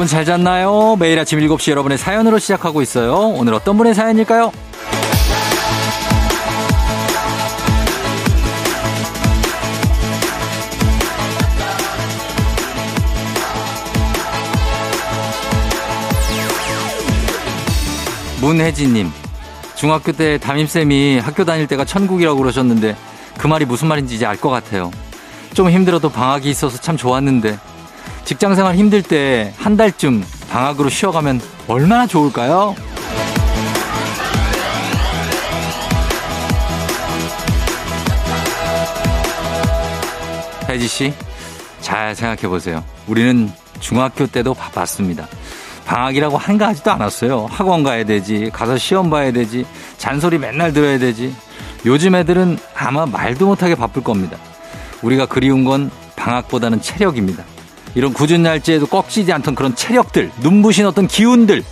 여러분 잘 잤나요? 매일 아침 7시 여러분의 사연으로 시작하고 있어요. 오늘 어떤 분의 사연일까요? 문혜진님, 중학교 때 담임쌤이 학교 다닐 때가 천국이라고 그러셨는데 그 말이 무슨 말인지 이제 알 것 같아요. 좀 힘들어도 방학이 있어서 참 좋았는데 직장 생활 힘들 때 한 달쯤 방학으로 쉬어가면 얼마나 좋을까요? 혜지 씨, 잘 생각해 보세요. 우리는 중학교 때도 바빴습니다. 방학이라고 한가하지도 않았어요. 학원 가야 되지, 가서 시험 봐야 되지, 잔소리 맨날 들어야 되지. 요즘 애들은 아마 말도 못하게 바쁠 겁니다. 우리가 그리운 건 방학보다는 체력입니다. 이런 궂은 날씨에도 꺾이지 않던 그런 체력들, 눈부신 어떤 기운들.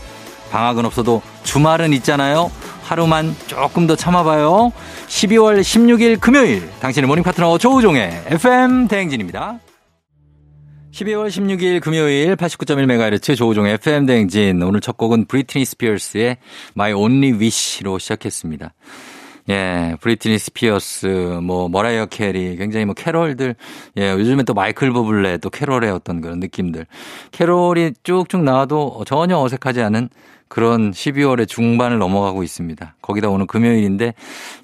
방학은 없어도 주말은 있잖아요. 하루만 조금 더 참아봐요. 12월 16일 금요일 당신의 morning 파트너 조우종의 FM 대행진입니다. 12월 16일 금요일 89.1MHz 조우종의 FM 대행진. 오늘 첫 곡은 브리트니 스피어스의 My Only Wish로 시작했습니다. 예, 브리트니 스피어스, 뭐, 머라이어 캐리, 굉장히 뭐, 캐롤들, 예, 요즘에 또 마이클 버블레, 또 캐롤의 어떤 그런 느낌들. 캐롤이 쭉쭉 나와도 전혀 어색하지 않은 그런 12월의 중반을 넘어가고 있습니다. 거기다 오늘 금요일인데,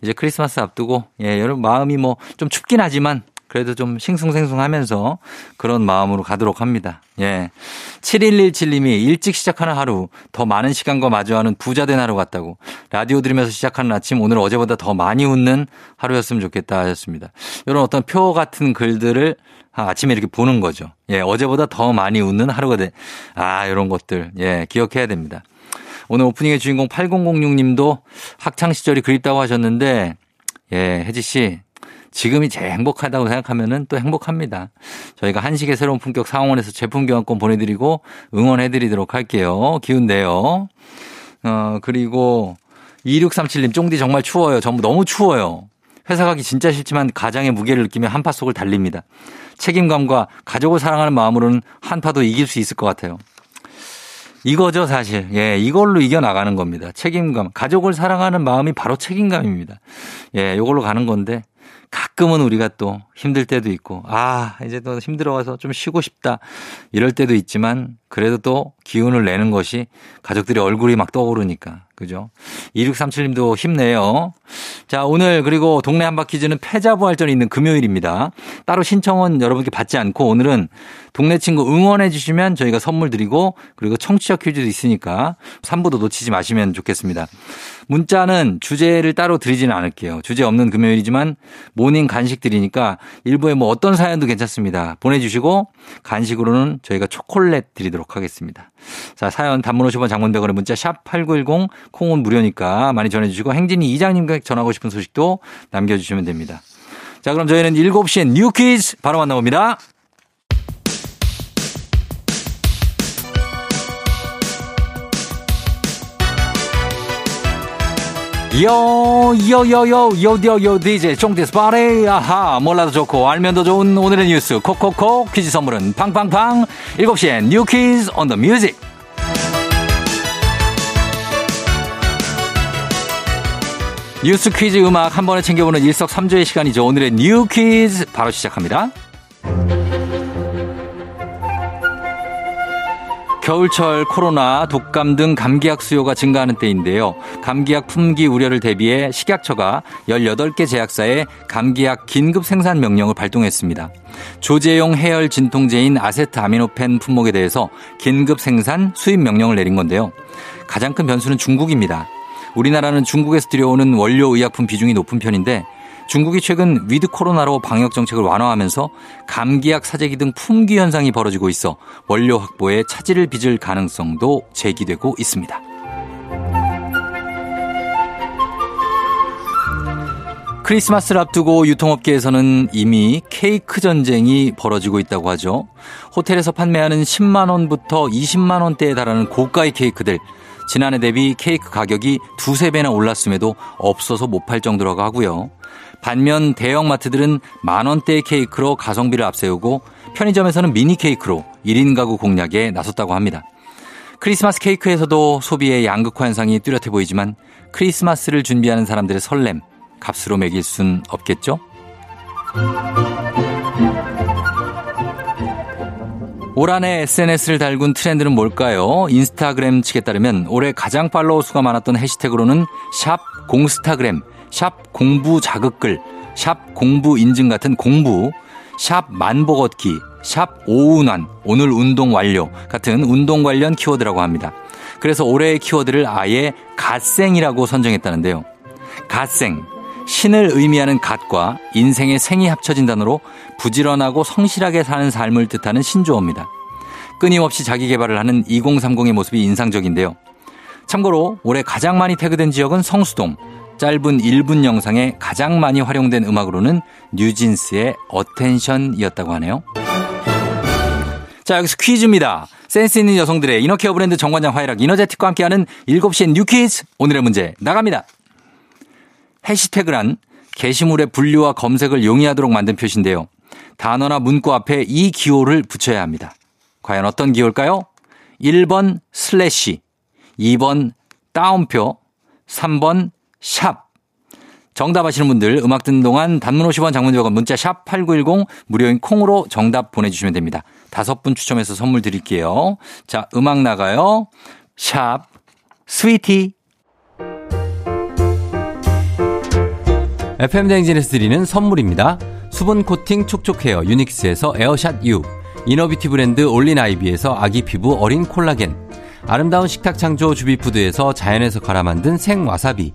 이제 크리스마스 앞두고, 예, 여러분 마음이 뭐, 좀 춥긴 하지만, 그래도 좀 싱숭생숭하면서 그런 마음으로 가도록 합니다. 예. 7117님이 일찍 시작하는 하루, 더 많은 시간과 마주하는 부자된 하루 같다고. 라디오 들으면서 시작하는 아침, 오늘 어제보다 더 많이 웃는 하루였으면 좋겠다 하셨습니다. 이런 어떤 표 같은 글들을 아침에 이렇게 보는 거죠. 예, 어제보다 더 많이 웃는 하루가 돼. 아, 이런 것들. 예, 기억해야 됩니다. 오늘 오프닝의 주인공 8006님도 학창시절이 그립다고 하셨는데, 예, 혜지 씨, 지금이 제일 행복하다고 생각하면은 또 행복합니다. 저희가 한식의 새로운 품격 상원에서 제품 교환권 보내드리고 응원해드리도록 할게요. 기운 내요. 어, 그리고 2637님, 쫑디 정말 추워요. 전부 너무 추워요. 회사 가기 진짜 싫지만 가장의 무게를 느끼며 한파 속을 달립니다. 책임감과 가족을 사랑하는 마음으로는 한파도 이길 수 있을 것 같아요. 이거죠, 사실. 예, 이걸로 이겨나가는 겁니다. 책임감. 가족을 사랑하는 마음이 바로 책임감입니다. 예, 이걸로 가는 건데 가끔은 우리가 또 힘들 때도 있고, 아, 이제 또 힘들어서 좀 쉬고 싶다. 이럴 때도 있지만, 그래도 또 기운을 내는 것이 가족들의 얼굴이 막 떠오르니까. 그죠? 2637님도 힘내요. 자, 오늘 그리고 동네 한바퀴즈는 패자부활전이 있는 금요일입니다. 따로 신청은 여러분께 받지 않고 오늘은 동네 친구 응원해 주시면 저희가 선물 드리고 그리고 청취자 퀴즈도 있으니까 3부도 놓치지 마시면 좋겠습니다. 문자는 주제를 따로 드리지는 않을게요. 주제 없는 금요일이지만 morning 간식 드리니까 일부에 뭐 어떤 사연도 괜찮습니다. 보내주시고 간식으로는 저희가 초콜릿 드리도록 하겠습니다. 자, 사연 단문 50원 장문백원의 문자 샵 8910 콩은 무료니까 많이 전해주시고 행진이 이장님과 전하고 싶은 소식도 남겨주시면 됩니다. 자, 그럼 저희는 7시에 뉴 퀴즈 바로 만나봅니다. 요, 요, 요, 요, 요, 요, 요, DJ 쫑디스 바레, 아하, 몰라도 좋고, 알면 더 좋은 오늘의 뉴스, 콕콕콕, 퀴즈 선물은 팡팡팡, 7시엔 뉴 퀴즈 on the music. 뉴스 퀴즈 음악 한 번에 챙겨보는 일석삼조의 시간이죠. 오늘의 뉴 퀴즈 바로 시작합니다. 겨울철 코로나, 독감 등 감기약 수요가 증가하는 때인데요. 감기약 품귀 우려를 대비해 식약처가 18개 제약사에 감기약 긴급 생산 명령을 발동했습니다. 조제용 해열 진통제인 아세트아미노펜 품목에 대해서 긴급 생산 수입 명령을 내린 건데요. 가장 큰 변수는 중국입니다. 우리나라는 중국에서 들여오는 원료 의약품 비중이 높은 편인데 중국이 최근 위드 코로나로 방역 정책을 완화하면서 감기약 사재기 등 품귀 현상이 벌어지고 있어 원료 확보에 차질을 빚을 가능성도 제기되고 있습니다. 크리스마스를 앞두고 유통업계에서는 이미 케이크 전쟁이 벌어지고 있다고 하죠. 호텔에서 판매하는 10만 원부터 20만 원대에 달하는 고가의 케이크들 지난해 대비 케이크 가격이 두세 배나 올랐음에도 없어서 못 팔 정도라고 하고요. 반면 대형마트들은 만 원대의 케이크로 가성비를 앞세우고 편의점에서는 미니 케이크로 1인 가구 공략에 나섰다고 합니다. 크리스마스 케이크에서도 소비의 양극화 현상이 뚜렷해 보이지만 크리스마스를 준비하는 사람들의 설렘, 값으로 매길 순 없겠죠? 올 한해 SNS를 달군 트렌드는 뭘까요? 인스타그램 측에 따르면 올해 가장 팔로워 수가 많았던 해시태그로는 샵 공스타그램, 샵 공부 자극글, 샵 공부 인증 같은 공부, 샵 만보 걷기, 샵 오운환, 오늘 운동 완료 같은 운동 관련 키워드라고 합니다. 그래서 올해의 키워드를 아예 갓생이라고 선정했다는데요. 갓생, 신을 의미하는 갓과 인생의 생이 합쳐진 단어로 부지런하고 성실하게 사는 삶을 뜻하는 신조어입니다. 끊임없이 자기 개발을 하는 2030의 모습이 인상적인데요. 참고로 올해 가장 많이 태그된 지역은 성수동, 짧은 1분 영상에 가장 많이 활용된 음악으로는 뉴진스의 어텐션이었다고 하네요. 자, 여기서 퀴즈입니다. 센스 있는 여성들의 inner care 브랜드 정관장 화애락 이너제틱과 함께하는 7시엔 You Quiz. 오늘의 문제 나갑니다. 해시태그란 게시물의 분류와 검색을 용이하도록 만든 표시인데요. 단어나 문구 앞에 이 기호를 붙여야 합니다. 과연 어떤 기호일까요? 1번 슬래시, 2번 따옴표, 3번 샵. 정답 아시는 분들 음악 듣는 동안 단문 50원 장문 100원 문자 샵 8910 무료인 콩으로 정답 보내주시면 됩니다. 다섯 분 추첨해서 선물 드릴게요. 자, 음악 나가요. 샵 스위티 FM 댕진에서 드리는 선물입니다. 수분 코팅 촉촉 헤어 유닉스에서 에어샷 U inner beauty 브랜드 올린 아이비에서 아기 피부 어린 콜라겐 아름다운 식탁 창조 주비푸드에서 자연에서 갈아 만든 생와사비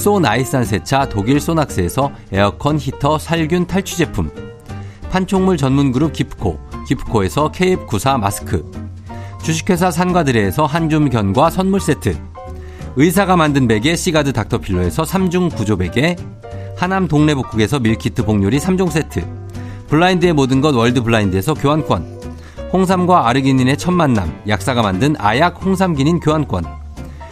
소 나이산 세차 독일 소낙스에서 에어컨 히터 살균 탈취 제품. 판촉물 전문 그룹 기프코 기프코에서 KF94 마스크. 주식회사 산과드레에서 한줌 견과 선물 세트. 의사가 만든 베개 시가드 닥터필러에서 3중 구조 베개. 하남 동래북국에서 밀키트 복요리 3종 세트. 블라인드의 모든 것 월드 블라인드에서 교환권. 홍삼과 아르기닌의 첫 만남 약사가 만든 아약 홍삼기닌 교환권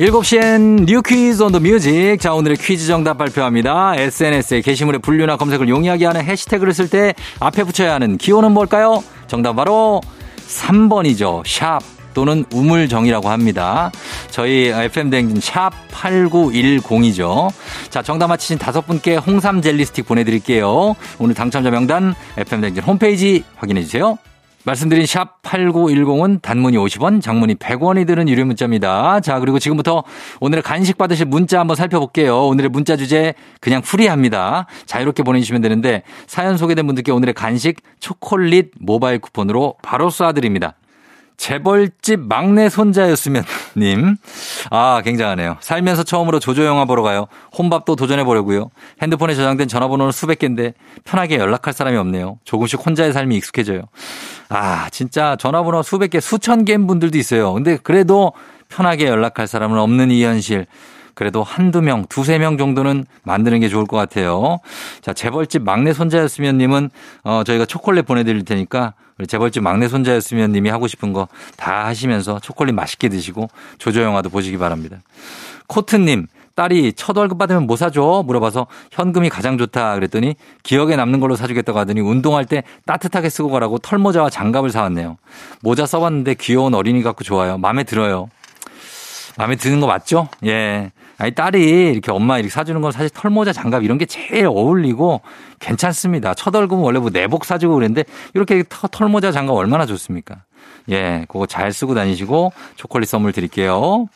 7시엔 You Quiz on the music. 자, 오늘의 퀴즈 정답 발표합니다. SNS에 게시물의 분류나 검색을 용이하게 하는 해시태그를 쓸 때 앞에 붙여야 하는 기호는 뭘까요? 정답 바로 3번이죠. 샵 또는 우물정이라고 합니다. 저희 FM 댕진 샵 8910이죠. 자, 정답 맞히신 다섯 분께 홍삼 젤리 스틱 보내드릴게요. 오늘 당첨자 명단 FM 댕진 홈페이지 확인해주세요. 말씀드린 샵 8910은 단문이 50원, 장문이 100원이 드는 유료 문자입니다. 자, 그리고 지금부터 오늘의 간식 받으실 문자 한번 살펴볼게요. 오늘의 문자 주제 그냥 풀이합니다. 자유롭게 보내주시면 되는데 사연 소개된 분들께 오늘의 간식 초콜릿 모바일 쿠폰으로 바로 쏴드립니다. 재벌집 막내 손자였으면 님. 아, 굉장하네요. 살면서 처음으로 조조 영화 보러 가요. 혼밥도 도전해 보려고요. 핸드폰에 저장된 전화번호는 수백 개인데 편하게 연락할 사람이 없네요. 조금씩 혼자의 삶이 익숙해져요. 아, 진짜 전화번호 수백 개, 수천 개인 분들도 있어요. 근데 그래도 편하게 연락할 사람은 없는 이 현실. 그래도 한두 명, 두세 명 정도는 만드는 게 좋을 것 같아요. 자, 재벌집 막내 손자였으면 님은 어, 저희가 초콜릿 보내드릴 테니까 재벌집 막내 손자였으면 님이 하고 싶은 거 다 하시면서 초콜릿 맛있게 드시고 조조 영화도 보시기 바랍니다. 코트님, 딸이 첫 월급 받으면 뭐 사줘? 물어봐서 현금이 가장 좋다 그랬더니 기억에 남는 걸로 사주겠다고 하더니 운동할 때 따뜻하게 쓰고 가라고 털모자와 장갑을 사왔네요. 모자 써봤는데 귀여운 어린이 같고 좋아요. 마음에 들어요. 마음에 드는 거 맞죠? 예. 아니, 딸이 이렇게 엄마 이렇게 사주는 건 사실 털모자 장갑 이런 게 제일 어울리고 괜찮습니다. 첫 월급은 원래 뭐 내복 사주고 그랬는데 이렇게 털모자 장갑 얼마나 좋습니까? 예. 그거 잘 쓰고 다니시고 초콜릿 선물 드릴게요.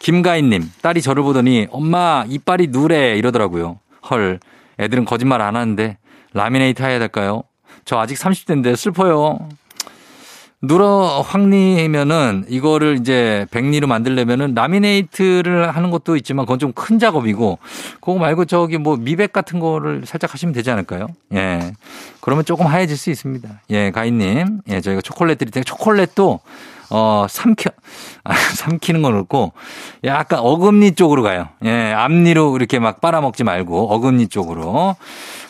김가인님, 딸이 저를 보더니 엄마 이빨이 누래 이러더라고요. 헐, 애들은 거짓말 안 하는데 라미네이트 해야 될까요? 저 아직 30대인데 슬퍼요. 누러 황리면은 이거를 이제 백리로 만들려면은 라미네이트를 하는 것도 있지만 그건 좀 큰 작업이고 그거 말고 저기 뭐 미백 같은 거를 살짝 하시면 되지 않을까요? 예. 그러면 조금 하얘질 수 있습니다. 예, 가인님. 예, 저희가 초콜릿 드릴 테니까 초콜릿도 어, 삼켜, 아, 삼키는 건 없고, 약간 어금니 쪽으로 가요. 예, 앞니로 이렇게 막 빨아먹지 말고, 어금니 쪽으로.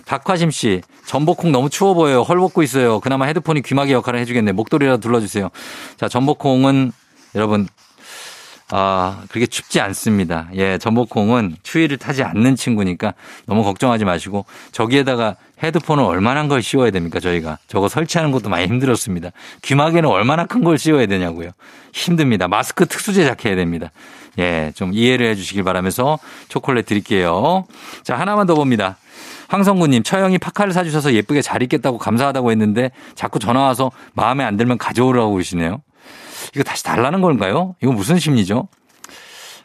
박화심 씨, 전복콩 너무 추워 보여요. 헐 벗고 있어요. 그나마 헤드폰이 귀마개 역할을 해주겠네. 목도리라도 둘러주세요. 자, 전복콩은 여러분 아, 그렇게 춥지 않습니다. 예, 전복콩은 추위를 타지 않는 친구니까 너무 걱정하지 마시고 저기에다가 헤드폰을 얼마나 걸 씌워야 됩니까, 저희가. 저거 설치하는 것도 많이 힘들었습니다. 귀마개는 얼마나 큰 걸 씌워야 되냐고요. 힘듭니다. 마스크 특수 제작해야 됩니다. 예, 좀 이해를 해 주시길 바라면서 초콜릿 드릴게요. 자, 하나만 더 봅니다. 황성구님, 처형이 파카를 사주셔서 예쁘게 잘 입겠다고 감사하다고 했는데 자꾸 전화 와서 마음에 안 들면 가져오라고 그러시네요. 이거 다시 달라는 건가요? 이거 무슨 심리죠?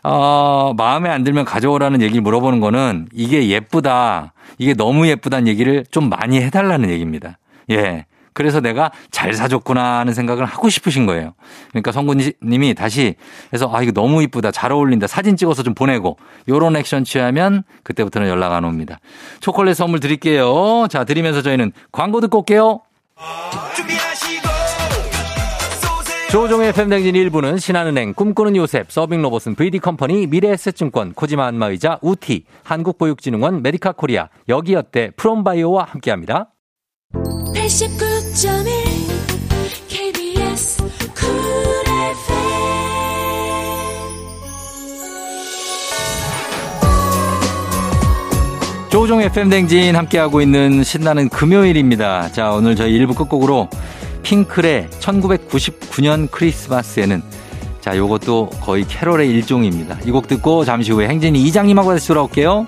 어, 마음에 안 들면 가져오라는 얘기를 물어보는 거는 이게 예쁘다. 이게 너무 예쁘다는 얘기를 좀 많이 해달라는 얘기입니다. 예. 그래서 내가 잘 사줬구나 하는 생각을 하고 싶으신 거예요. 그러니까 성구님이 다시 해서 아, 이거 너무 이쁘다. 잘 어울린다. 사진 찍어서 좀 보내고 요런 액션 취하면 그때부터는 연락 안 옵니다. 초콜릿 선물 드릴게요. 자, 드리면서 저희는 광고 듣고 올게요. 조우종의 FM댕진 1부는 신한은행, 꿈꾸는 요셉, 서빙로봇은 VD컴퍼니, 미래에셋증권, 코지마 안마의자, 우티, 한국보육진흥원, 메디카 코리아, 여기어때, 프롬바이오와 함께합니다. 89.1 KBS 조종 FM 댕진 함께하고 있는 신나는 금요일입니다. 자, 오늘 저희 1부 끝곡으로 핑클의 1999년 크리스마스에는 자, 요것도 거의 캐롤의 일종입니다. 이 곡 듣고 잠시 후에 행진이 이장님하고 다시 돌아올게요.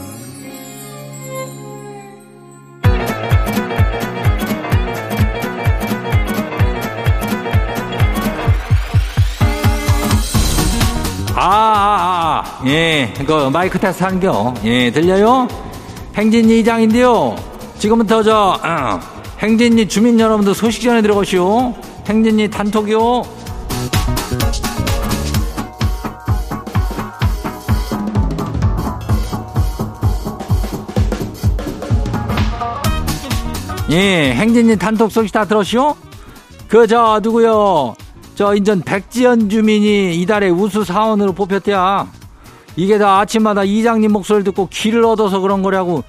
예, 그 마이크 테스트 하는 겨. 예, 들려요? 행진이 이장인데요. 지금부터 저, 어, 행진이 주민 여러분들 소식 전해 들어가시오. 행진이 단톡이요. 예, 행진이 단톡 소식 다 들었시오? 그, 저, 누구요? 저, 인전 백지연 주민이 이달에 우수 사원으로 뽑혔대야. 이게 다 아침마다 이장님 목소리를 듣고 귀를 얻어서 그런 거라고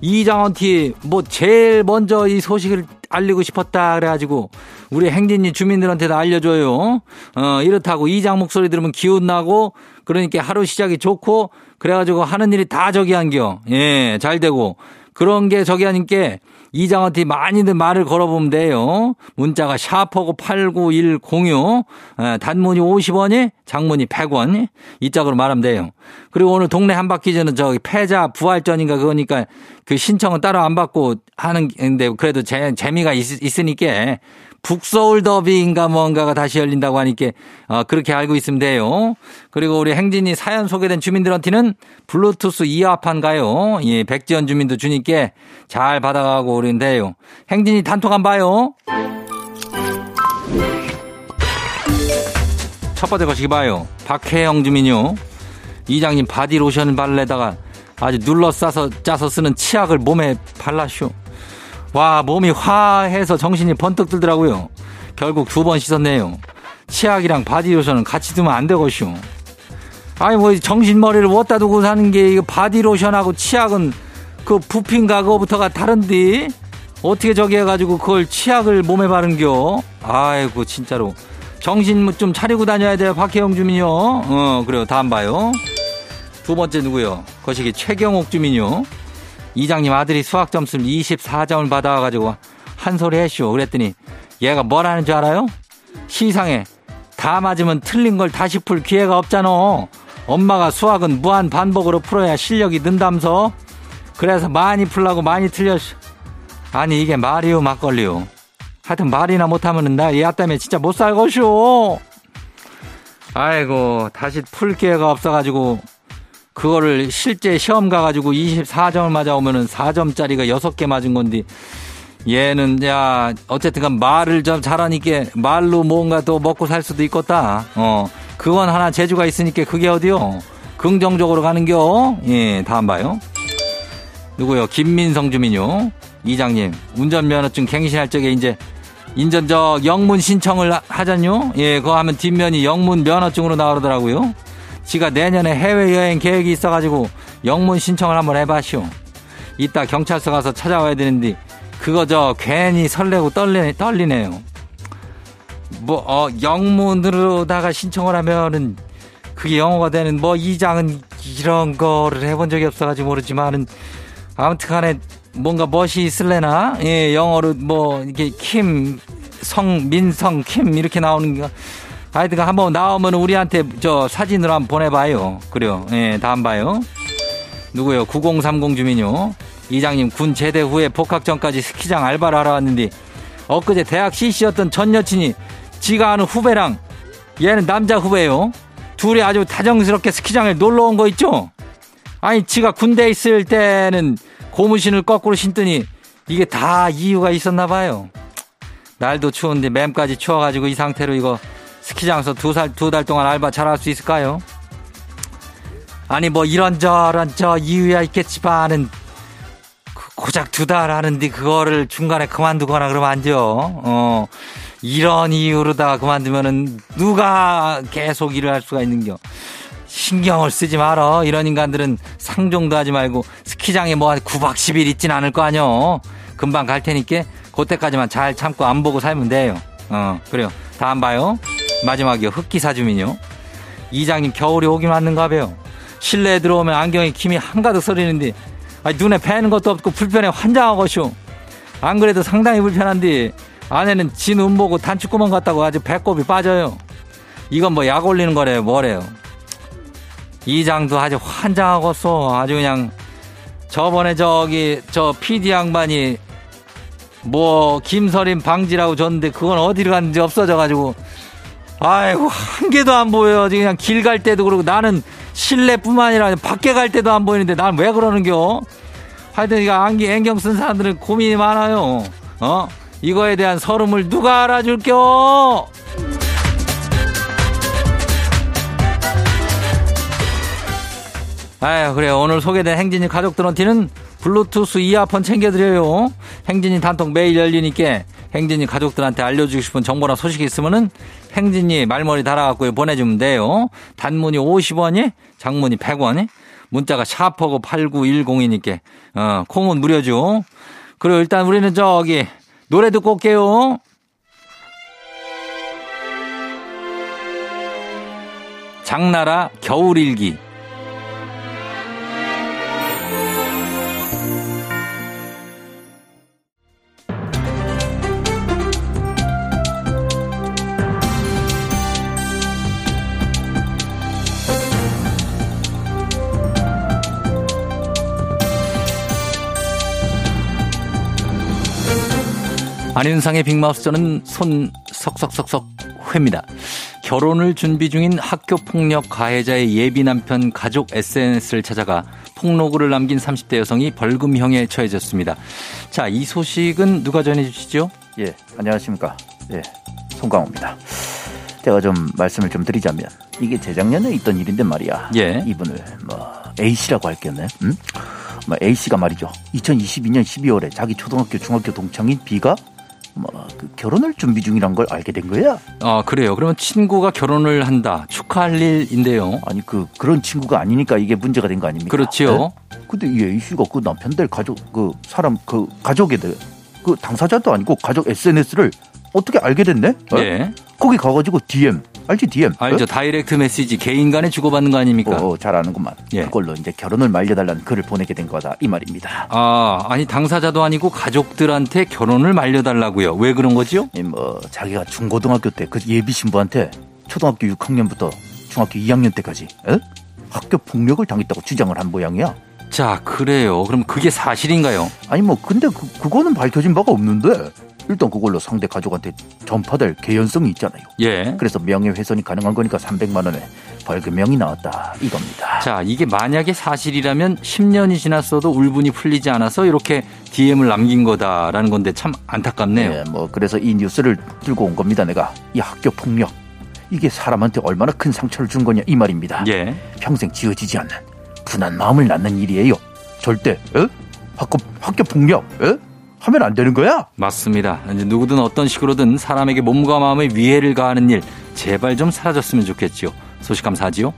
이장원티 뭐 제일 먼저 이 소식을 알리고 싶었다 그래가지고 우리 행진이 주민들한테도 알려줘요. 어 이렇다고 이장 목소리 들으면 기운 나고 그러니까 하루 시작이 좋고 그래가지고 하는 일이 다 저기 한겨. 예, 잘 되고 그런 게 저기 하니까 이장한테 많이들 말을 걸어보면 돼요. 문자가 샤퍼고 8910요. 단문이 50원이, 장문이 100원. 이 짝으로 말하면 돼요. 그리고 오늘 동네 한바퀴전은 저기 패자 부활전인가 그거니까 그 신청은 따로 안 받고 하는데 그래도 재, 재미가 있, 있으니까 북서울 더비인가 뭔가가 다시 열린다고 하니까 어, 그렇게 알고 있으면 돼요. 그리고 우리 행진이 사연 소개된 주민들한테는 블루투스 이어판 가요. 예, 백지연 주민도 주니까 잘 받아가고 그러는데요. 행진이 단톡 안 봐요. 첫 번째 거시기 봐요. 박혜영 주민요. 이장님 바디로션 발레다가 아주 눌러 싸서 짜서 쓰는 치약을 몸에 발라쇼. 와, 몸이 화해서 정신이 번뜩 들더라고요. 결국 두 번 씻었네요. 치약이랑 바디 로션은 같이 두면 안 되겠슈. 아니, 뭐, 정신머리를 어디다 두고 사는 게, 이거 바디 로션하고 치약은 그 부핀가 그거부터가 다른데? 어떻게 저기 해가지고 그걸 치약을 몸에 바른겨? 아이고, 진짜로. 정신 좀 차리고 다녀야 돼요, 박혜영 주민요. 어, 그래요. 다음 봐요. 두 번째 누구요? 거시기 최경옥 주민요. 이장님 아들이 수학 점수를 24점을 받아가지고 한 소리 했쇼. 그랬더니 얘가 뭐라는 줄 알아요? 시상에 다 맞으면 틀린 걸 다시 풀 기회가 없잖아. 엄마가 수학은 무한 반복으로 풀어야 실력이 는담서. 그래서 많이 풀라고 많이 틀렸쇼. 아니 이게 말이요 막걸리요. 하여튼 말이나 못하면은 나얘 때문에 진짜 못 살겠쇼. 아이고 다시 풀 기회가 없어가지고 그거를 실제 시험 가가지고 24점을 맞아오면은 4점짜리가 6개 맞은 건데 얘는 야 어쨌든 간 말을 좀 잘하니까 말로 뭔가 또 먹고 살 수도 있겠다. 어 그건 하나 재주가 있으니까 그게 어디요? 긍정적으로 가는겨. 예 다음 봐요. 누구요? 김민성 주민요. 이장님 운전면허증 갱신할 적에 이제 인전 저 영문 신청을 하잖요. 예 그거 하면 뒷면이 영문 면허증으로 나오더라고요. 지가 내년에 해외여행 계획이 있어가지고 영문 신청을 한번 해봐시오. 이따 경찰서 가서 찾아와야 되는데 그거 저 괜히 설레고 떨리, 떨리네요. 뭐, 어, 영문으로다가 신청을 하면은 그게 영어가 되는 뭐 이장은 이런 거를 해본 적이 없어가지고 모르지만은 아무튼 간에 뭔가 멋이 있을래나? 예, 영어로 뭐 이게 킴, 성, 민성, 킴 이렇게 나오는 게 하여튼 한번 나오면 우리한테 저 사진으로 한번 보내봐요. 그래요. 예, 다음 봐요. 누구요? 9030 주민요. 이장님 군 제대 후에 복학 전까지 스키장 알바를 하러 왔는데 엊그제 대학 CC였던 전 여친이 지가 아는 후배랑 얘는 남자 후배요. 둘이 아주 다정스럽게 스키장에 놀러 온 거 있죠? 아니 지가 군대에 있을 때는 고무신을 거꾸로 신더니 이게 다 이유가 있었나 봐요. 날도 추운데 맴까지 추워가지고 이 상태로 이거 스키장에서 두 살, 두 달 동안 알바 잘할 수 있을까요? 아니, 뭐, 이런저런 저 이유야 있겠지만은, 그 고작 두 달 하는데 그거를 중간에 그만두거나 그러면 안 돼요. 어, 이런 이유로다가 그만두면은 누가 계속 일을 할 수가 있는겨. 신경을 쓰지 말어. 이런 인간들은 상종도 하지 말고 스키장에 뭐 9박 10일 있진 않을 거 아니요. 금방 갈 테니까 그때까지만 잘 참고 안 보고 살면 돼요. 어, 그래요. 다음 봐요. 마지막이요. 흑기사 주민요. 이장님 겨울이 오긴 왔는가 봐요. 실내에 들어오면 안경에 김이 한가득 서리는데 눈에 뵈는 것도 없고 불편해 환장하고쇼. 안 그래도 상당히 불편한데 안에는 진운 보고 단추구멍 같다고 아주 배꼽이 빠져요. 이건 뭐 약 올리는 거래요. 뭐래요. 이장도 아주 환장하고서 아주 그냥 저번에 저기 저 PD 양반이 뭐 김서림 방지라고 줬는데 그건 어디로 갔는지 없어져가지고 아이고 한 개도 안 보여. 그냥 길 갈 때도 그러고 나는 실내뿐만 아니라 밖에 갈 때도 안 보이는데 난 왜 그러는겨? 하여튼 이거 안경 안경 쓴 사람들은 고민이 많아요. 어? 이거에 대한 서름을 누가 알아줄겨? 아유 그래요 오늘 소개된 행진이 가족들한테는 블루투스 이어폰 챙겨드려요 행진이 단통 매일 열리니까 행진이 가족들한테 알려주고 싶은 정보나 소식이 있으면은 행진이 말머리 달아갖고 보내주면 돼요. 단문이 50원이 장문이 100원이 문자가 샤퍼고 8910이니까 어 콩은 무료죠. 그리고 일단 우리는 저기 노래 듣고 올게요. 장나라 겨울일기 안윤상의 빅마우스 저는 손 석석석석 회입니다. 결혼을 준비 중인 학교 폭력 가해자의 예비 남편 가족 SNS를 찾아가 폭로글을 남긴 30대 여성이 벌금형에 처해졌습니다. 자, 이 소식은 누가 전해 주시죠? 예, 안녕하십니까. 예, 송강호입니다. 제가 좀 말씀을 좀 드리자면 이게 재작년에 있던 일인데 말이야. 예. 이분을 뭐 A 씨라고 할게요. 음? 뭐 A 씨가 말이죠. 2022년 12월에 자기 초등학교 중학교 동창인 B가 뭐 그 결혼을 준비 중이란 걸 알게 된 거야. 아 그래요. 그러면 친구가 결혼을 한다. 축하할 일인데요. 아니 그 그런 친구가 아니니까 이게 문제가 된 거 아닙니까? 그렇지요. 네? 근데 이 씨가 그 남편들 가족 그 사람 그 가족에 대해 그 당사자도 아니고 가족 SNS를 어떻게 알게 됐네? 어? 예. 거기 가가지고 DM 알지 DM? 알죠. 어? 다이렉트 메시지 개인 간에 주고받는 거 아닙니까? 어, 잘 아는구만. 예. 그걸로 이제 결혼을 말려달라는 글을 보내게 된 거다 이 말입니다. 아, 아니 당사자도 아니고 가족들한테 결혼을 말려달라고요. 왜 그런 거지요? 이뭐 자기가 중고등학교 때 그 예비 신부한테 초등학교 6학년부터 중학교 2학년 때까지 에? 학교 폭력을 당했다고 주장을 한 모양이야. 자, 그래요. 그럼 그게 사실인가요? 아니 뭐 근데 그, 그거는 밝혀진 바가 없는데 일단 그걸로 상대 가족한테 전파될 개연성이 있잖아요. 예. 그래서 명예훼손이 가능한 거니까 300만 원의 벌금형이 나왔다 이겁니다. 자, 이게 만약에 사실이라면 10년이 지났어도 울분이 풀리지 않아서 이렇게 DM을 남긴 거다라는 건데 참 안타깝네요. 예, 뭐 그래서 이 뉴스를 들고 온 겁니다. 내가 이 학교 폭력 이게 사람한테 얼마나 큰 상처를 준 거냐 이 말입니다. 예. 평생 지워지지 않는 분한 마음을 낳는 일이에요. 절대 에? 학교 학교 폭력 에? 하면 안 되는 거야. 맞습니다. 이제 누구든 어떤 식으로든 사람에게 몸과 마음에 위해를 가하는 일 제발 좀 사라졌으면 좋겠지요. 소식 감사하지요.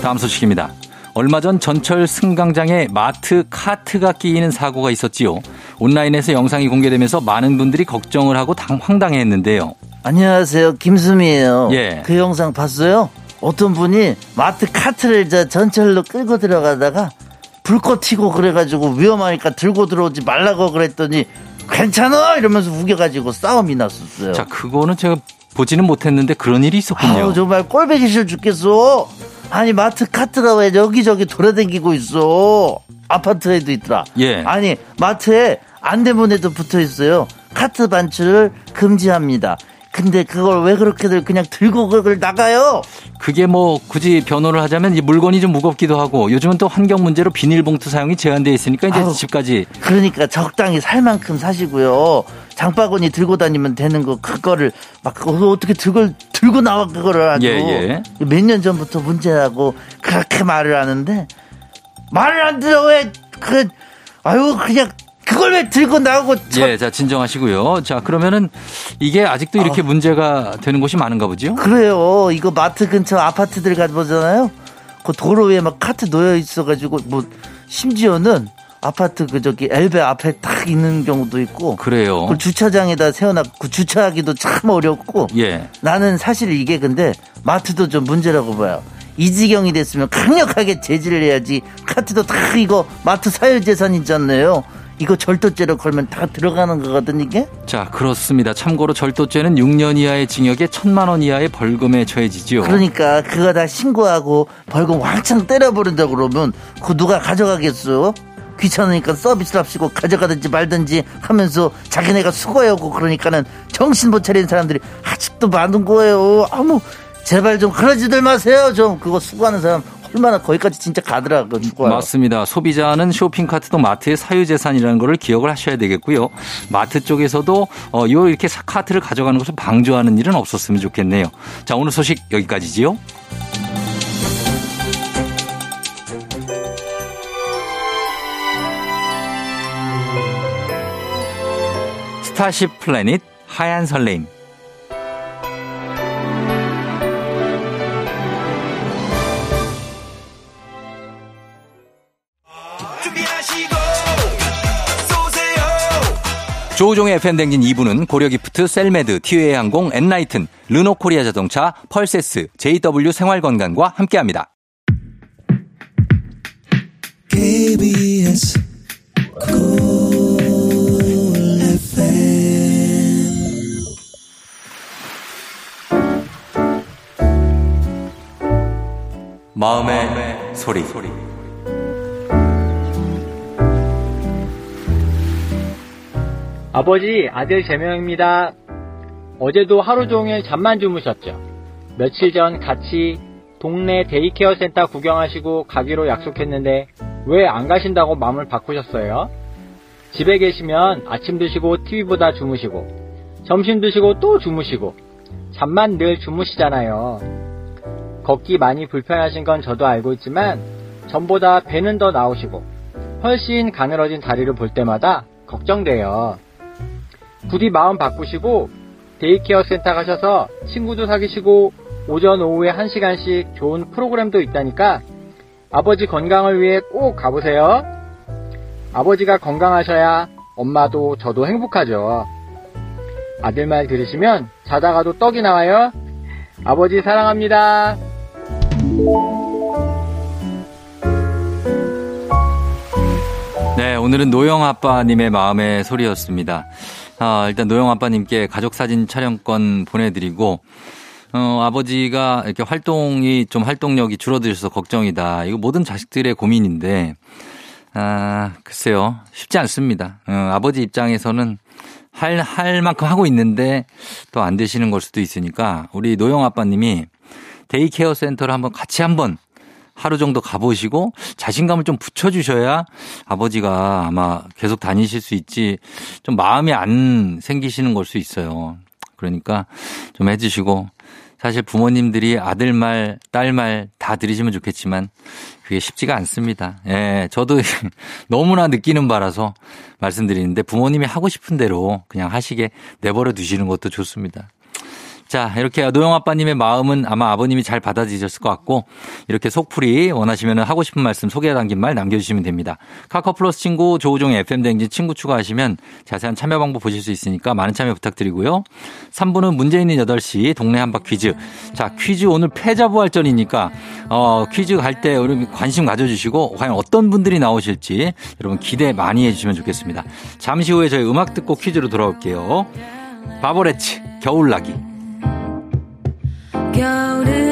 다음 소식입니다. 얼마 전 전철 승강장에 마트 카트가 끼이는 사고가 있었지요. 온라인에서 영상이 공개되면서 많은 분들이 걱정을 하고 당, 황당해했는데요. 안녕하세요. 김수미예요. 예. 그 영상 봤어요? 어떤 분이 마트 카트를 저 전철로 끌고 들어가다가 불꽃 튀고 그래가지고 위험하니까 들고 들어오지 말라고 그랬더니 괜찮아 이러면서 우겨가지고 싸움이 났었어요. 자, 그거는 제가 보지는 못했는데 그런 일이 있었군요. 아우 정말 꼴보기 싫어 죽겠어. 아니 마트 카트가 왜 여기저기 돌아다니고 있어? 아파트에도 있더라. 예. 아니 마트에 안대문에도 붙어 있어요. 카트 반출을 금지합니다. 근데 그걸 왜 그렇게들 그냥 들고 그걸 나가요? 그게 뭐 굳이 변호를 하자면 이 물건이 좀 무겁기도 하고 요즘은 또 환경 문제로 비닐봉투 사용이 제한돼 있으니까 이제 아우. 집까지 그러니까 적당히 살 만큼 사시고요. 장바구니 들고 다니면 되는 거 그거를 막 그거 어떻게 들고 들고 나와 그거를 아주 예, 예. 몇년 전부터 문제라고 그렇게 말을 하는데 말을 안 들어 왜 그 아유 그냥 그걸 왜 들고 나오고 저- 예, 자 진정하시고요. 자 그러면은 이게 아직도 이렇게 문제가 되는 곳이 많은가 보죠? 그래요. 이거 마트 근처 아파트들 가보잖아요. 그 도로 위에 막 카트 놓여 있어가지고 뭐 심지어는 아파트 그 저기 엘베 앞에 딱 있는 경우도 있고 그래요. 그 주차장에다 세워놔 그 주차하기도 참 어렵고 예. 나는 사실 이게 근데 마트도 좀 문제라고 봐요. 이 지경이 됐으면 강력하게 제지를 해야지 카트도 다 이거 마트 사유재산이잖아요. 이거 절도죄로 걸면 다 들어가는 거거든 이게. 자 그렇습니다. 참고로 절도죄는 6년 이하의 징역에 1천만 원 이하의 벌금에 처해지지요. 그러니까 그거 다 신고하고 벌금 왕창 때려버린다 그러면 그 누가 가져가겠어? 귀찮으니까 서비스랍시고 가져가든지 말든지 하면서 자기네가 수고해오고 그러니까는 정신 못 차리는 사람들이 아직도 많은 거예요. 아무 제발 좀 그러지들 마세요. 좀 그거 수고하는 사람 얼마나 거기까지 진짜 가더라 그 수고하러. 맞습니다. 소비자는 쇼핑카트도 마트의 사유재산이라는 것을 기억을 하셔야 되겠고요. 마트 쪽에서도 어, 요 이렇게 사- 카트를 가져가는 것을 방조하는 일은 없었으면 좋겠네요. 자, 오늘 소식 여기까지지요. 스타쉽 플래닛 하얀 설레임 조우종의 FM댕진 2부는 고려기프트, 셀메드, 티웨이 항공, 엔라이튼, 르노코리아 자동차, 펄세스, JW 생활건강과 함께합니다. KBS 마음의, 소리. 아버지, 아들 재명입니다. 어제도 하루 종일 잠만 주무셨죠? 며칠 전 같이 동네 데이케어 센터 구경하시고 가기로 약속했는데 왜 안 가신다고 마음을 바꾸셨어요? 집에 계시면 아침 드시고 TV보다 주무시고 점심 드시고 또 주무시고 잠만 늘 주무시잖아요. 걷기 많이 불편하신 건 저도 알고 있지만 전보다 배는 더 나오시고 훨씬 가늘어진 다리를 볼 때마다 걱정돼요. 부디 마음 바꾸시고 데이케어 센터 가셔서 친구도 사귀시고 오전 오후에 1시간씩 좋은 프로그램도 있다니까 아버지 건강을 위해 꼭 가보세요. 아버지가 건강하셔야 엄마도 저도 행복하죠. 아들 말 들으시면 자다가도 떡이 나와요. 아버지 사랑합니다. 네, 오늘은 노영 아빠님의 마음의 소리였습니다. 아, 일단 노영 아빠님께 가족 사진 촬영권 보내드리고, 어, 아버지가 이렇게 활동이 좀 활동력이 줄어드셔서 걱정이다. 이거 모든 자식들의 고민인데, 아, 글쎄요. 쉽지 않습니다. 어, 아버지 입장에서는 할, 할 만큼 하고 있는데 또 안 되시는 걸 수도 있으니까 우리 노영 아빠님이 데이케어 센터를 한번 같이 한번 하루 정도 가보시고 자신감을 좀 붙여주셔야 아버지가 아마 계속 다니실 수 있지 좀 마음이 안 생기시는 걸 수 있어요. 그러니까 좀 해주시고 사실 부모님들이 아들 말, 딸 말 다 들으시면 좋겠지만 그게 쉽지가 않습니다. 예, 저도 너무나 느끼는 바라서 말씀드리는데 부모님이 하고 싶은 대로 그냥 하시게 내버려 두시는 것도 좋습니다. 자, 이렇게 노영 아빠님의 마음은 아마 아버님이 잘 받아들이셨을 것 같고, 이렇게 속풀이 원하시면 하고 싶은 말씀 소개 담긴 말 남겨주시면 됩니다. 카카오 플러스 친구 조우종의 FM댕진 친구 추가하시면 자세한 참여 방법 보실 수 있으니까 많은 참여 부탁드리고요. 3부는 문제 있는 8시 동네 한바 퀴즈. 자, 퀴즈 오늘 패자부활전이니까, 어, 퀴즈 갈 때 여러분 관심 가져주시고, 과연 어떤 분들이 나오실지 여러분 기대 많이 해주시면 좋겠습니다. 잠시 후에 저희 음악 듣고 퀴즈로 돌아올게요. 바보레츠, 겨울나기. 겨울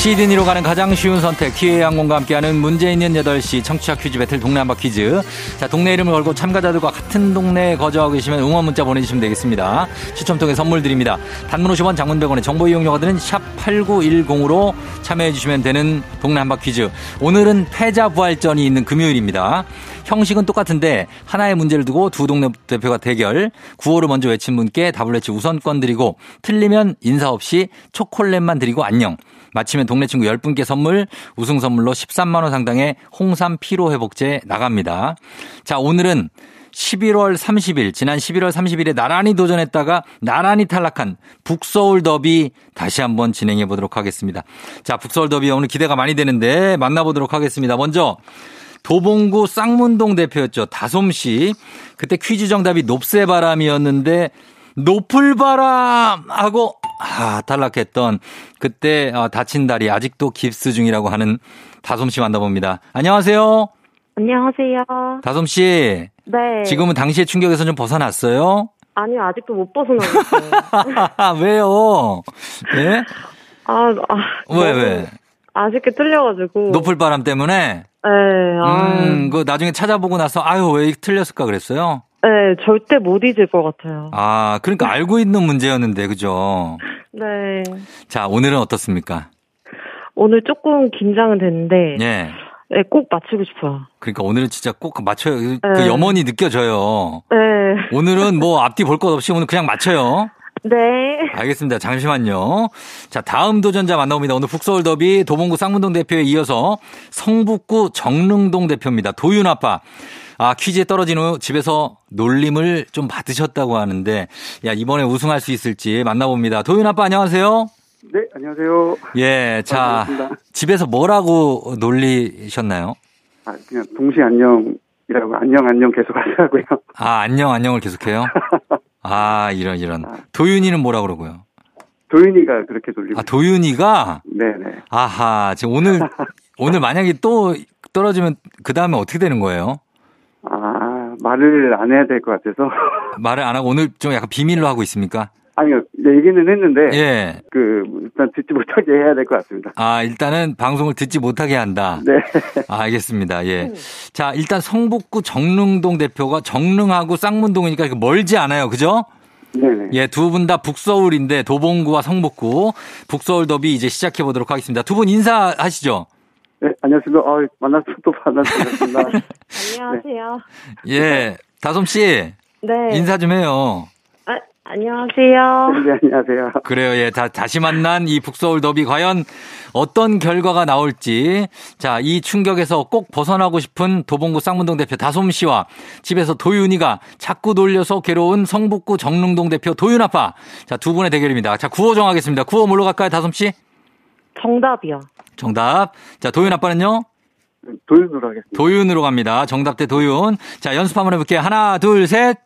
시드니로 가는 가장 쉬운 선택 키웨이 항공과 함께하는 문제 있는 8시 청취자 퀴즈 배틀 동네 한바 퀴즈. 자 동네 이름을 걸고 참가자들과 같은 동네에 거주하고 계시면 응원 문자 보내주시면 되겠습니다. 추첨 통해 선물 드립니다. 단문 50원 장문 100원의 정보 이용료가 드는 샵 8910으로 참여해 주시면 되는 동네 한바 퀴즈. 오늘은 패자 부활전이 있는 금요일입니다 형식은 똑같은데 하나의 문제를 두고 두 동네 대표가 대결 구호를 먼저 외친 분께 답을 외치 우선권 드리고 틀리면 인사 없이 초콜릿만 드리고 안녕 마치면 동네 친구 10분께 선물, 우승 선물로 13만원 상당의 홍삼 피로회복제 나갑니다. 자, 오늘은 11월 30일, 지난 11월 30일에 나란히 도전했다가 나란히 탈락한 북서울 더비 다시 한번 진행해 보도록 하겠습니다. 자, 북서울 더비 오늘 기대가 많이 되는데 만나보도록 하겠습니다. 먼저 도봉구 쌍문동 대표였죠. 다솜 씨. 그때 퀴즈 정답이 높새바람이었는데 높을 바람 하고 아, 탈락했던 그때 어, 다친 다리 아직도 깁스 중이라고 하는 다솜 씨 만나봅니다. 안녕하세요. 안녕하세요. 다솜 씨. 네. 지금은 당시의 충격에서 좀 벗어났어요? 아니요, 아직도 못 벗어나겠어요. 왜요? 예? 아, 아. 왜, 왜? 아쉽게 틀려가지고. 높을 바람 때문에? 네, 아. 음, 그 나중에 찾아보고 나서 아유, 왜 틀렸을까 그랬어요? 네, 절대 못 잊을 것 같아요. 아, 그러니까 알고 있는 문제였는데, 그죠? 네. 자, 오늘은 어떻습니까? 오늘 조금 긴장은 됐는데. 예. 네, 꼭 맞추고 싶어요. 그러니까 오늘은 진짜 꼭 맞춰요. 그 네. 염원이 느껴져요. 네. 오늘은 뭐 앞뒤 볼 것 없이 오늘 그냥 맞춰요. 네. 알겠습니다. 잠시만요. 자, 다음 도전자 만나봅니다. 오늘 북서울 더비 도봉구 쌍문동 대표에 이어서 성북구 정릉동 대표입니다. 도윤 아빠. 아, 퀴즈에 떨어진 후 집에서 놀림을 좀 받으셨다고 하는데, 야, 이번에 우승할 수 있을지 만나봅니다. 도윤 아빠 안녕하세요. 네, 안녕하세요. 예, 자, 반갑습니다. 집에서 뭐라고 놀리셨나요? 아, 그냥 동시 안녕이라고 안녕 안녕 계속 하더라고요. 아, 안녕, 안녕을 계속해요? 아, 이런, 이런. 도윤이는 뭐라 그러고요? 도윤이가 그렇게 돌리고. 아, 도윤이가? 네네. 아하, 지금 오늘, 오늘 만약에 또 떨어지면 그 다음에 어떻게 되는 거예요? 아, 말을 안 해야 될 것 같아서. 말을 안 하고 오늘 좀 약간 비밀로 하고 있습니까? 아니요, 얘기는 했는데. 예. 그, 일단 듣지 못하게 해야 될 것 같습니다. 아, 일단은 방송을 듣지 못하게 한다. 네. 아, 알겠습니다. 예. 자, 일단 성북구 정릉동 대표가 정릉하고 쌍문동이니까 멀지 않아요. 그죠? 네네. 예, 두 분 다 북서울인데 도봉구와 성북구 북서울 더비 이제 시작해 보도록 하겠습니다. 두 분 인사하시죠. 네, 안녕하십니까. 어, 만나서 또 만나서 반갑습니다. 안녕하세요. 예, 다솜 씨 네. 인사 좀 해요. 아, 안녕하세요. 네, 안녕하세요. 그래요. 예, 다, 다시 만난 이 북서울 더비 과연 어떤 결과가 나올지. 자, 이 충격에서 꼭 벗어나고 싶은 도봉구 쌍문동 대표 다솜 씨와 집에서 도윤이가 자꾸 놀려서 괴로운 성북구 정릉동 대표 도윤 아빠. 자, 두 분의 대결입니다. 자, 구호 정하겠습니다. 구호 뭘로 갈까요, 다솜 씨? 정답이요. 정답. 자, 도윤 아빠는요? 도윤으로 하겠습니다. 도윤으로 갑니다. 정답 대 도윤. 자, 연습 한번 해볼게요. 하나, 둘, 셋.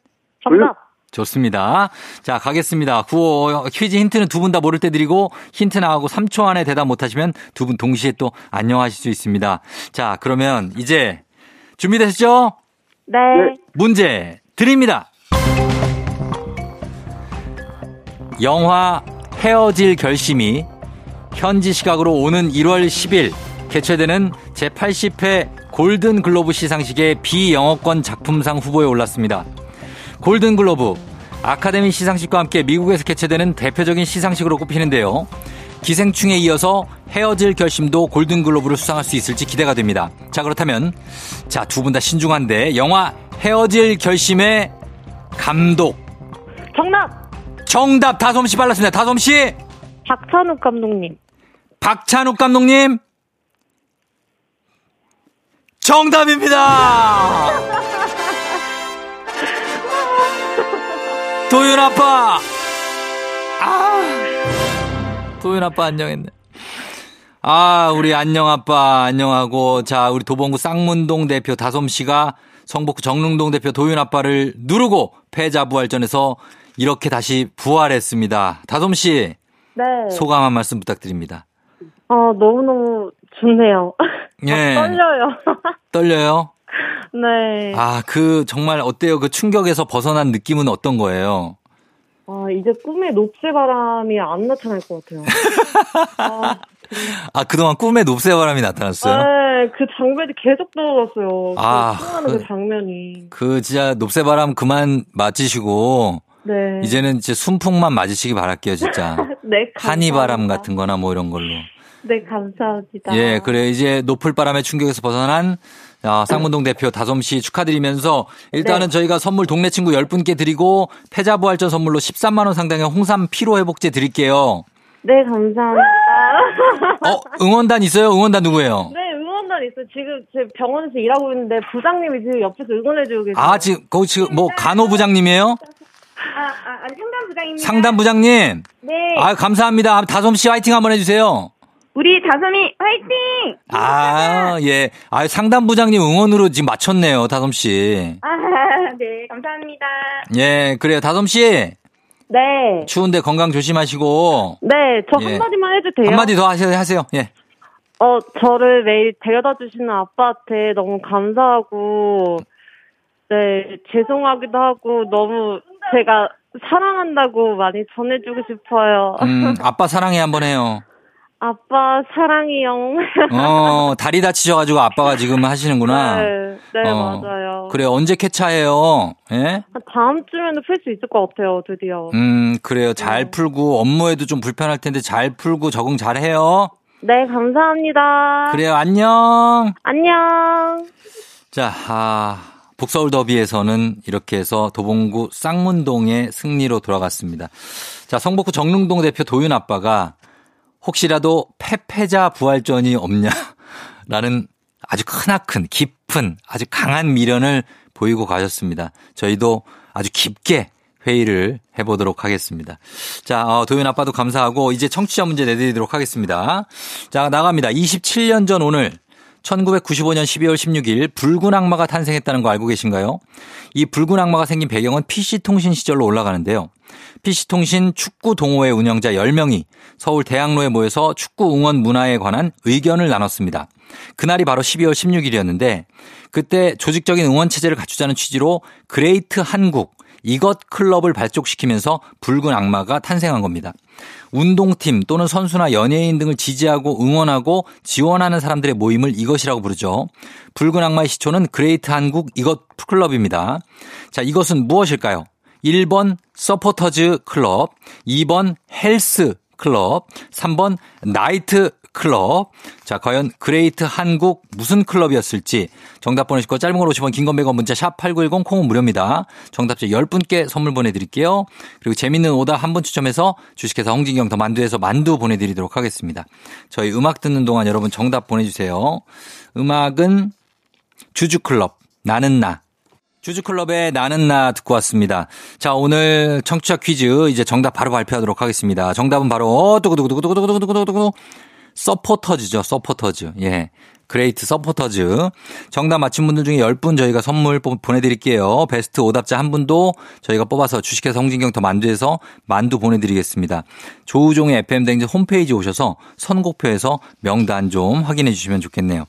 정답. 좋습니다. 자, 가겠습니다. 구호 퀴즈 힌트는 두 분 다 모를 때 드리고 힌트 나가고 3초 안에 대답 못 하시면 두 분 동시에 또 안녕하실 수 있습니다. 자, 그러면 이제 준비되셨죠? 네. 문제 드립니다. 영화 헤어질 결심이 현지 시각으로 오는 1월 10일 개최되는 제80회 골든 글로브 시상식의 비영어권 작품상 후보에 올랐습니다. 골든 글로브 아카데미 시상식과 함께 미국에서 개최되는 대표적인 시상식으로 꼽히는데요. 기생충에 이어서 헤어질 결심도 골든 글로브를 수상할 수 있을지 기대가 됩니다. 자, 그렇다면 자, 두 분 다 신중한데 영화 헤어질 결심의 감독 정답. 정답 다솜 씨 빨랐습니다. 다솜 씨 박찬욱 감독님. 박찬욱 감독님 정답입니다. 도윤 아빠 아 도윤 아빠 안녕했네. 아 우리 안녕 아빠 안녕하고 자 우리 도봉구 쌍문동 대표 다솜 씨가 성북구 정릉동 대표 도윤 아빠를 누르고 패자 부활전에서 이렇게 다시 부활했습니다. 다솜 씨 네. 소감 한 말씀 부탁드립니다. 아, 너무너무 좋네요. 예. 떨려요. 떨려요? 네. 아, 그 정말 어때요? 그 충격에서 벗어난 느낌은 어떤 거예요? 아, 이제 꿈에 녹색바람이 안 나타날 것 같아요. 아, 아, 그동안 꿈에 높새바람이 나타났어요? 네, 그 장면이 계속 떠올랐어요. 아, 그 수많은 그, 그- 장면이. 그 진짜 높새바람 그만 맞으시고 네. 이제는 이제 순풍만 맞으시기 바랄게요, 진짜. 네, 감사합니다. 한이바람 같은 거나 뭐 이런 걸로. 네, 감사합니다. 예, 그래 이제 높을 바람의 충격에서 벗어난 아, 쌍문동 대표 다솜 씨 축하드리면서 일단은 네. 저희가 선물 동네 친구 10분께 드리고 패자 부활전 선물로 13만 원 상당의 홍삼 피로 회복제 드릴게요. 네, 감사합니다. 어, 응원단 있어요? 응원단 누구예요? 네, 응원단 있어요. 지금 제 병원에서 일하고 있는데 부장님이 지금 옆에서 응원해주고 계세요. 아, 지금 거기 지금 뭐 간호 부장님이에요? 아, 아, 아니, 상담 부장입니다. 상담 부장님. 네. 아, 감사합니다. 다솜 씨 화이팅 한번 해주세요. 우리 다솜이 화이팅! 아, 예. 아, 상담부장님 응원으로 지금 맞췄네요, 다솜 씨. 아, 네, 감사합니다. 예, 그래요. 다솜 씨. 네. 추운데 건강 조심하시고. 네, 저 예. 한마디만 해도 돼요? 한마디 더 하세요, 하세요. 예. 어, 저를 매일 데려다 주시는 아빠한테 너무 감사하고, 네, 죄송하기도 하고, 너무 제가 사랑한다고 많이 전해주고 싶어요. 음, 아빠 사랑해 한번 해요. 아빠 사랑해요. 어, 다리 다치셔가지고 아빠가 지금 하시는구나. 네, 네, 어, 맞아요. 그래, 언제 캐차해요? 예? 다음 주면은 풀 수 있을 것 같아요, 드디어. 음, 그래요. 네. 잘 풀고, 업무에도 좀 불편할 텐데 잘 풀고 적응 잘 해요. 네, 감사합니다. 그래요, 안녕. 안녕. 자, 아, 북서울 더비에서는 이렇게 해서 도봉구 쌍문동의 승리로 돌아갔습니다. 자, 성북구 정릉동 대표 도윤 아빠가 혹시라도 패패자 부활전이 없냐라는 아주 크나큰 깊은 아주 강한 미련을 보이고 가셨습니다. 저희도 아주 깊게 회의를 해보도록 하겠습니다. 자, 어, 도현 아빠도 감사하고 이제 청취자 문제 내드리도록 하겠습니다. 자, 나갑니다. 27년 전 오늘 1995년 12월 16일 붉은 악마가 탄생했다는 거 알고 계신가요? 이 붉은 악마가 생긴 배경은 PC통신 시절로 올라가는데요. PC통신 축구 동호회 운영자 10명이 서울 대학로에 모여서 축구 응원 문화에 관한 의견을 나눴습니다. 그날이 바로 12월 16일이었는데 그때 조직적인 응원 체제를 갖추자는 취지로 Great 한국 이것 클럽을 발족시키면서 붉은 악마가 탄생한 겁니다. 운동팀 또는 선수나 연예인 등을 지지하고 응원하고 지원하는 사람들의 모임을 이것이라고 부르죠. 붉은 악마의 시초는 Great 한국 이것 클럽입니다. 자, 이것은 무엇일까요? 1번 서포터즈 클럽, 2번 헬스 클럽, 3번 나이트 클럽. 자, 과연 Great 한국 무슨 클럽이었을지 정답 보내시고 짧은 걸 50원, 긴 건 100원 문자 샵 8910 콩은 무료입니다. 정답자 10분께 선물 보내드릴게요. 그리고 재밌는 오답 한 분 추첨해서 주식회사 홍진경 더 만두에서 만두 보내드리도록 하겠습니다. 저희 음악 듣는 동안 여러분 정답 보내주세요. 음악은 주주클럽 나는 나 주주클럽의 나는 나 듣고 왔습니다. 자, 오늘 청취자 퀴즈 이제 정답 바로 발표하도록 하겠습니다. 정답은 바로 어 두구두구 두구두구 두구두구 두구두구 서포터즈죠. 서포터즈. 예. Great 서포터즈. 정답 맞힌 분들 중에 10분 저희가 선물 보내드릴게요. 베스트 오답자 한 분도 저희가 뽑아서 주식회사 홍진경 더 만두에서 만두 보내드리겠습니다. 조우종의 FM댕지 홈페이지 오셔서 선곡표에서 명단 좀 확인해 주시면 좋겠네요.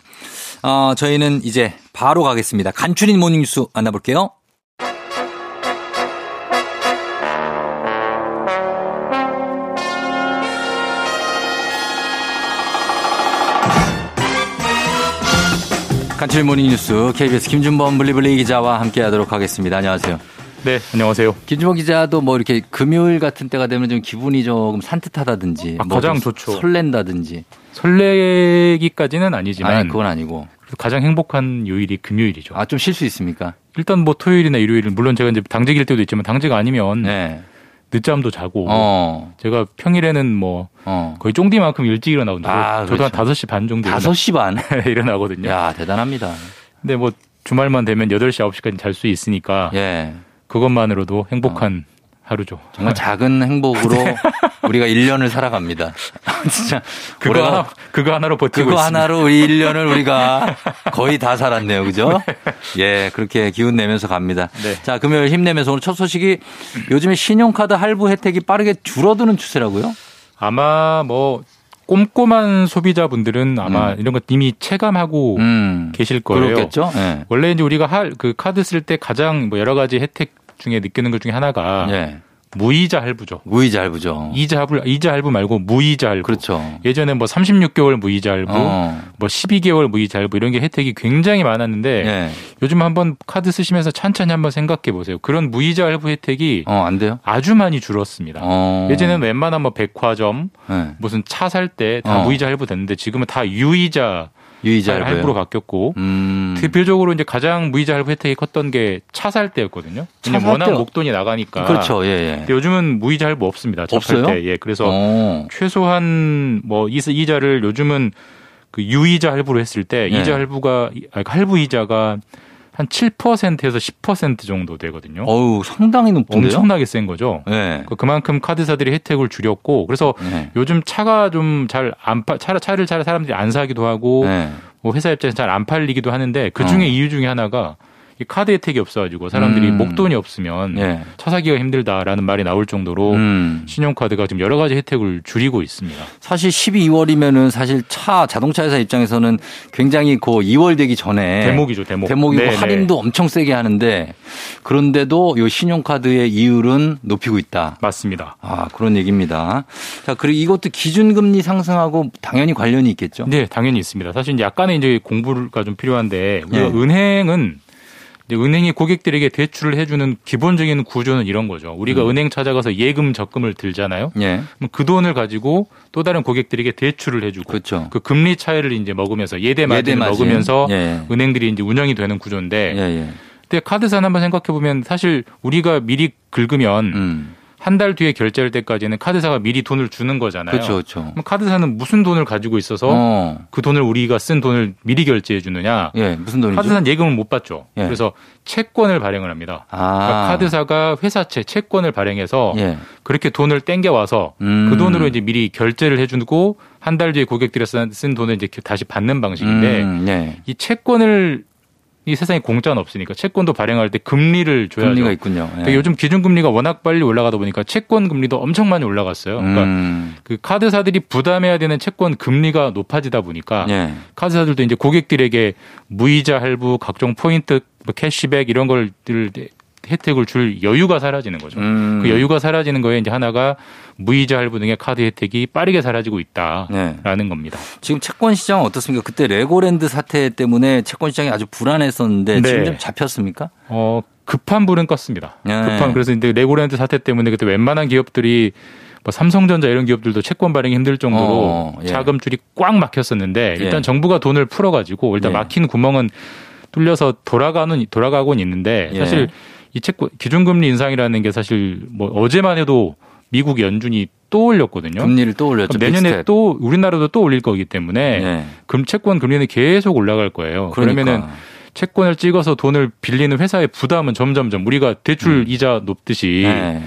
어, 저희는 이제 바로 가겠습니다. 간추린 모닝뉴스 만나볼게요. 간추린 모닝뉴스 KBS 김준범 블리블리 기자와 함께하도록 하겠습니다. 안녕하세요. 네, 안녕하세요. 김준범 기자도 뭐 이렇게 금요일 같은 때가 되면 좀 기분이 조금 산뜻하다든지 아, 뭐 가장 좀 좋죠. 설렌다든지 설레기까지는 아니지만 아니 그건 아니고 가장 행복한 요일이 금요일이죠. 아 좀 쉴 수 있습니까? 일단 뭐 토요일이나 일요일은 물론 제가 이제 당직일 때도 있지만 당직 아니면 네. 늦잠도 자고 어. 제가 평일에는 뭐 어. 거의 쫑디만큼 일찍 일어나거든요. 아, 저도 그렇죠. 한 5시 반 정도 5시 반. 일어나, 거든요 야, 대단합니다. 근데 뭐 주말만 되면 8시 9시까지 잘 수 있으니까 예. 그것만으로도 행복한 하루죠. 정말 작은 행복으로 우리가 1년을 살아갑니다. 진짜 그거 하나 그거 하나로 버티고 그거 있습니다. 하나로 우리 1년을 우리가 거의 다 살았네요. 그죠? 예, 그렇게 기운 내면서 갑니다. 네. 자, 금요일 힘내면서 오늘 첫 소식이 요즘에 신용카드 할부 혜택이 빠르게 줄어드는 추세라고요? 아마 뭐 꼼꼼한 소비자분들은 아마 음. 이런 거 이미 체감하고 음. 계실 거예요. 그렇겠죠? 예. 원래 이제 우리가 할 그 카드 쓸 때 가장 뭐 여러 가지 혜택 중에 느끼는 것 중에 하나가 예. 무이자 할부죠. 무이자 할부죠. 이자 할부 이자 할부 말고 무이자 할부. 그렇죠. 예전에 뭐 36개월 무이자 할부, 어. 뭐 12개월 무이자 할부 이런 게 혜택이 굉장히 많았는데 예. 요즘 한번 카드 쓰시면서 찬찬히 한번 생각해 보세요. 그런 무이자 할부 혜택이 어, 안 돼요? 아주 많이 줄었습니다. 어. 예전에는 웬만한 뭐 백화점 예. 무슨 차 살 때다 어. 무이자 할부 됐는데 지금은 다 유이자 유이자 할부요. 할부로 바뀌었고 음. 대표적으로 이제 가장 무이자 할부 혜택이 컸던 게 차 살 때였거든요. 차 살 워낙 때요? 목돈이 나가니까. 그렇죠. 예, 예. 근데 요즘은 무이자 할부 없습니다. 차 없어요? 팔 때. 예. 그래서 어. 최소한 뭐 이자- 이자를 요즘은 그 유이자 할부로 했을 때 예. 이자 할부가 아, 할부 이자가 한 7%에서 10% 정도 되거든요. 어우, 상당히 높은데요? 엄청나게 센 거죠. 예. 그- 그만큼 카드사들이 혜택을 줄였고 그래서 예. 요즘 차가 좀 잘안 파, 차, 차를 잘 사람들이 안 사기도 하고 예. 뭐 회사 입장에서 잘 안 팔리기도 하는데 그 중에 어. 이유 중에 하나가 이 카드 혜택이 없어가지고 사람들이 음. 목돈이 없으면 예. 차 사기가 힘들다라는 말이 나올 정도로 음. 신용카드가 지금 여러 가지 혜택을 줄이고 있습니다. 사실 12월이면은 사실 차 자동차 회사 입장에서는 굉장히 그 2월 되기 전에 대목이죠, 대목. 대목이고 네, 네. 할인도 엄청 세게 하는데 그런데도 요 신용카드의 이율은 높이고 있다. 맞습니다. 아, 그런 얘기입니다. 자, 그리고 이것도 기준금리 상승하고 당연히 관련이 있겠죠? 네, 당연히 있습니다. 사실 약간의 이제 공부가 좀 필요한데 우리가 예. 은행은 이제 은행이 고객들에게 대출을 해주는 기본적인 구조는 이런 거죠. 우리가 음. 은행 찾아가서 예금 적금을 들잖아요. 예. 그럼 그 돈을 가지고 또 다른 고객들에게 대출을 해주고 그렇죠. 그 금리 차이를 이제 먹으면서 예대 마진을 마진. 먹으면서 예. 은행들이 이제 운영이 되는 구조인데 예, 예. 근데 카드사는 한번 생각해 보면 사실 우리가 미리 긁으면 음. 한 달 뒤에 결제할 때까지는 카드사가 미리 돈을 주는 거잖아요. 그렇죠, 그렇죠. 카드사는 무슨 돈을 가지고 있어서 어. 그 돈을 우리가 쓴 돈을 미리 결제해 주느냐? 예, 무슨 돈이죠? 카드사는 예금을 못 받죠. 예. 그래서 채권을 발행을 합니다. 아. 그러니까 카드사가 회사채 채권을 발행해서 예. 그렇게 돈을 땡겨 와서 음. 그 돈으로 이제 미리 결제를 해주고 한 달 뒤에 고객들이 쓴, 쓴 돈을 이제 다시 받는 방식인데 음, 예. 이 채권을 이 세상에 공짜는 없으니까 채권도 발행할 때 금리를 줘야죠. 금리가 있군요. 예. 근데 요즘 기준금리가 워낙 빨리 올라가다 보니까 채권 금리도 엄청 많이 올라갔어요. 그러니까 음. 그 카드사들이 부담해야 되는 채권 금리가 높아지다 보니까 예. 카드사들도 이제 고객들에게 무이자 할부, 각종 포인트, 뭐 캐시백 이런 걸 혜택을 줄 여유가 사라지는 거죠. 음. 그 여유가 사라지는 거에 이제 하나가 무이자 할부 등의 카드 혜택이 빠르게 사라지고 있다라는 네. 겁니다. 지금 채권 시장은 어떻습니까? 그때 레고랜드 사태 때문에 채권 시장이 아주 불안했었는데 네. 지금 좀 잡혔습니까? 어, 급한 불은 껐습니다. 네. 급한 그래서 이제 레고랜드 사태 때문에 그때 웬만한 기업들이 뭐 삼성전자 이런 기업들도 채권 발행이 힘들 정도로 어, 예. 자금줄이 꽉 막혔었는데 일단 예. 정부가 돈을 풀어가지고 일단 예. 막힌 구멍은 뚫려서 돌아가는 돌아가곤 있는데 예. 사실 이 채권 기준금리 인상이라는 게 사실 뭐 어제만 해도 미국 연준이 또 올렸거든요. 금리를 또 올렸죠. 그럼 내년에 빅스텝. 또 우리나라도 또 올릴 거기 때문에 예. 금 채권 금리는 계속 올라갈 거예요. 그러니까. 그러면은 채권을 찍어서 돈을 빌리는 회사의 부담은 점점점 우리가 대출 이자 높듯이 네.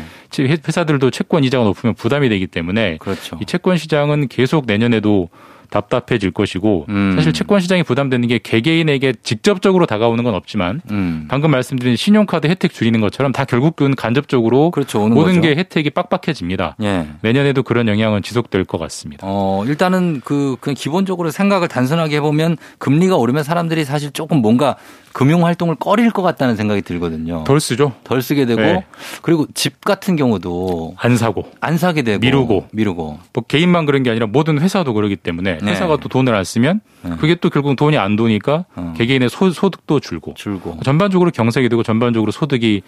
회- 회사들도 채권 이자가 높으면 부담이 되기 때문에 그렇죠. 이 채권 시장은 계속 내년에도 답답해질 것이고 음. 사실 채권 시장이 부담되는 게 개개인에게 직접적으로 다가오는 건 없지만 음. 방금 말씀드린 신용카드 혜택 줄이는 것처럼 다 결국은 간접적으로 그렇죠. 모든 거죠. 게 혜택이 빡빡해집니다. 예. 내년에도 그런 영향은 지속될 것 같습니다. 어, 일단은 그, 그냥 기본적으로 생각을 단순하게 해보면 금리가 오르면 사람들이 사실 조금 뭔가 금융 활동을 꺼릴 것 같다는 생각이 들거든요. 덜 쓰죠. 덜 쓰게 되고 네. 그리고 집 같은 경우도 안 사고 안 사게 되고 미루고. 미루고 뭐 개인만 그런 게 아니라 모든 회사도 그러기 때문에 네. 회사가 또 돈을 안 쓰면 네. 그게 또 결국 돈이 안 도니까 어. 개개인의 소, 소득도 줄고 줄고 전반적으로 경색이 되고 전반적으로 소득이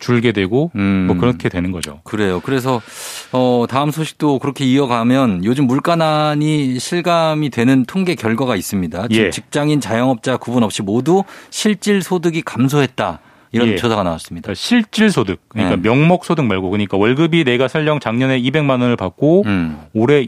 줄게 되고 음. 뭐 그렇게 되는 거죠. 그래요. 그래서 어 다음 소식도 그렇게 이어가면 요즘 물가난이 실감이 되는 통계 결과가 있습니다. 예. 직장인 자영업자 구분 없이 모두 실질 소득이 감소했다. 이런 예. 조사가 나왔습니다. 그러니까 실질 소득 그러니까 네. 명목 소득 말고 그러니까 월급이 내가 설령 작년에 200만 원을 받고 음. 올해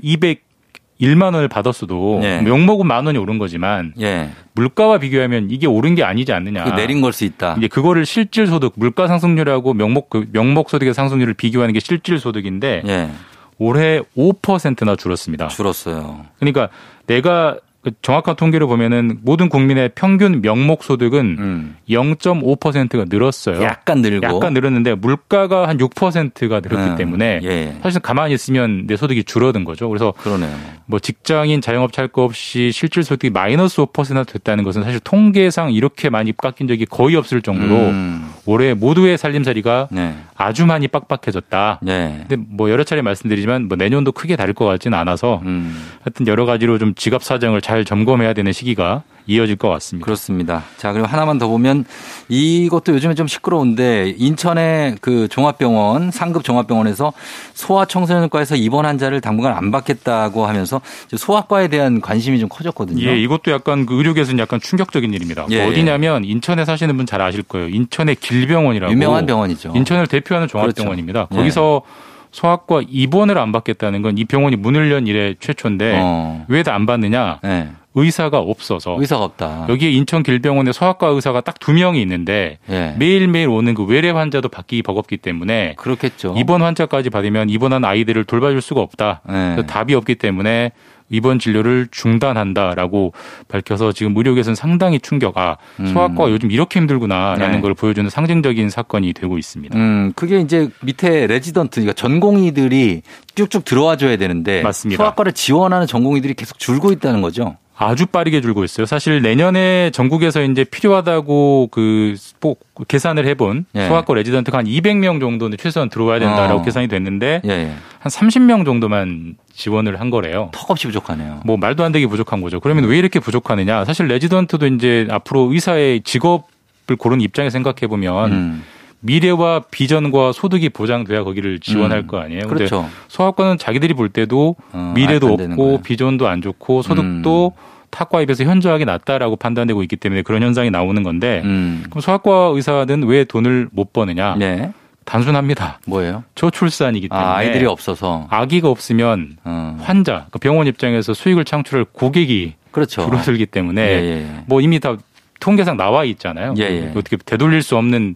201만 원을 받았어도 네. 명목은 만 원이 오른 거지만 예. 물가와 비교하면 이게 오른 게 아니지 않느냐. 그 내린 걸 수 있다. 이제 그거를 실질 소득, 물가 상승률하고 명목 그 명목 소득의 상승률을 비교하는 게 실질 소득인데 예. 올해 5%나 줄었습니다. 줄었어요. 그러니까 내가 그 정확한 통계를 보면은 모든 국민의 평균 명목 소득은 음. 0.5%가 늘었어요. 약간 늘고 약간 늘었는데 물가가 한 6%가 늘었기 음. 때문에 예. 사실 가만히 있으면 내 소득이 줄어든 거죠. 그래서 그러네요. 뭐 직장인 자영업자 할 거 없이 실질 소득이 마이너스 5%나 됐다는 것은 사실 통계상 이렇게 많이 깎인 적이 거의 없을 정도로 음. 올해 모두의 살림살이가 네. 아주 많이 빡빡해졌다. 네. 근데 뭐 여러 차례 말씀드리지만 뭐 내년도 크게 다를 것 같지는 않아서 음. 하여튼 여러 가지로 좀 지갑 사정을 잘 점검해야 되는 시기가 이어질 것 같습니다. 그렇습니다. 자, 그리고 하나만 더 보면 이것도 요즘에 좀 시끄러운데 인천의 그 종합병원, 상급 종합병원에서 소아청소년과에서 입원 환자를 당분간 안 받겠다고 하면서 소아과에 대한 관심이 좀 커졌거든요. 예, 이것도 약간 그 의료계에서는 약간 충격적인 일입니다. 예, 어디냐면 인천에 사시는 분 잘 아실 거예요. 인천의 길병원이라고 유명한 병원이죠. 인천을 대표하는 종합병원입니다. 그렇죠. 거기서 소아과 입원을 안 받겠다는 건 이 병원이 문을 연 이래 최초인데 어. 왜 안 받느냐? 네. 의사가 없어서 의사가 없다. 여기에 인천 길병원에 소아과 의사가 딱 두 명이 있는데 예. 매일매일 오는 그 외래 환자도 받기 버겁기 때문에 그렇겠죠. 입원 환자까지 받으면 입원한 아이들을 돌봐줄 수가 없다. 네. 그래서 답이 없기 때문에 입원 진료를 중단한다라고 밝혀서 지금 의료계에서는 상당히 충격. 아 소아과가 요즘 이렇게 힘들구나라는 음. 네. 걸 보여주는 상징적인 사건이 되고 있습니다. 음, 그게 이제 밑에 레지던트, 그러니까 전공의들이 쭉쭉 들어와 줘야 되는데 맞습니다. 소아과를 지원하는 전공의들이 계속 줄고 있다는 거죠. 아주 빠르게 줄고 있어요. 사실 내년에 전국에서 이제 필요하다고 그뭐 계산을 해본 예. 소아과 레지던트가 한 200명 정도는 최소한 들어와야 된다라고 어. 계산이 됐는데 예, 예. 한 30명 정도만 지원을 한 거래요. 턱없이 부족하네요. 뭐 말도 안 되게 부족한 거죠. 그러면 왜 이렇게 부족하느냐? 사실 레지던트도 이제 앞으로 의사의 직업을 고르는 입장에 생각해 보면 음, 미래와 비전과 소득이 보장돼야 거기를 지원할 음. 거 아니에요. 그렇죠. 소아과는 자기들이 볼 때도 어, 미래도 안 되는 없고 거예요. 음. 비전도 안 좋고 소득도 타과에 비해서 현저하게 낮다라고 판단되고 있기 때문에 그런 현상이 나오는 건데 음. 그럼 소아과 의사는 왜 돈을 못 버느냐? 네. 단순합니다. 뭐예요? 저출산이기 때문에 아, 아이들이 없어서. 아기가 없으면 어. 환자, 그 병원 입장에서 수익을 창출할 고객이 그렇죠. 줄어들기 때문에 예, 예. 뭐 이미 다 통계상 나와 있잖아요. 예, 예. 어떻게 되돌릴 수 없는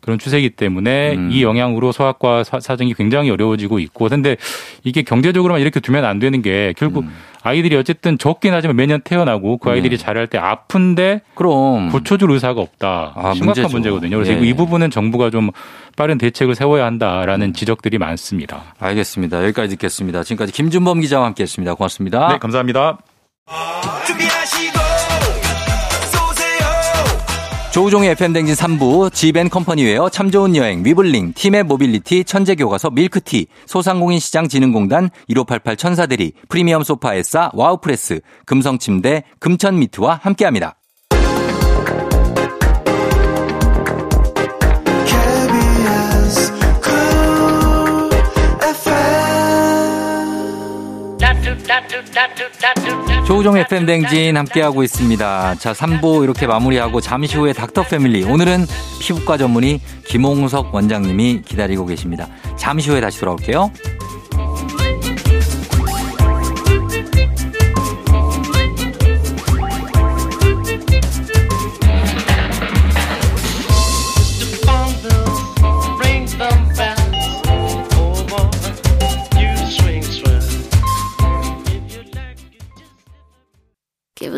그런 추세이기 때문에 음. 이 영향으로 소아과 사- 사정이 굉장히 어려워지고 있고 근데 이게 경제적으로만 이렇게 두면 안 되는 게 결국 음. 아이들이 어쨌든 적긴 하지만 매년 태어나고 그 아이들이 자랄 때 아픈데 그럼. 고쳐줄 의사가 없다. 아, 심각한 문제죠. 문제거든요. 그래서 예. 이 부분은 정부가 좀 빠른 대책을 세워야 한다라는 지적들이 많습니다. 알겠습니다. 여기까지 듣겠습니다. 지금까지 김준범 기자와 함께 했습니다. 고맙습니다. 네, 감사합니다. 조우종의 FM대행진 3부, 지벤컴퍼니웨어, 참 좋은 여행, 위블링, 티머니 모빌리티, 천재교과서, 밀크티, 소상공인시장진흥공단, 1588 천사대리, 프리미엄 소파에싸, 와우프레스, 금성침대, 금천미트와 함께합니다. Cool FM 조우종 FM댕진 함께하고 있습니다. 자, 3부 이렇게 마무리하고 잠시 후에 닥터 패밀리. 오늘은 피부과 전문의 김홍석 원장님이 기다리고 계십니다. 잠시 후에 다시 돌아올게요.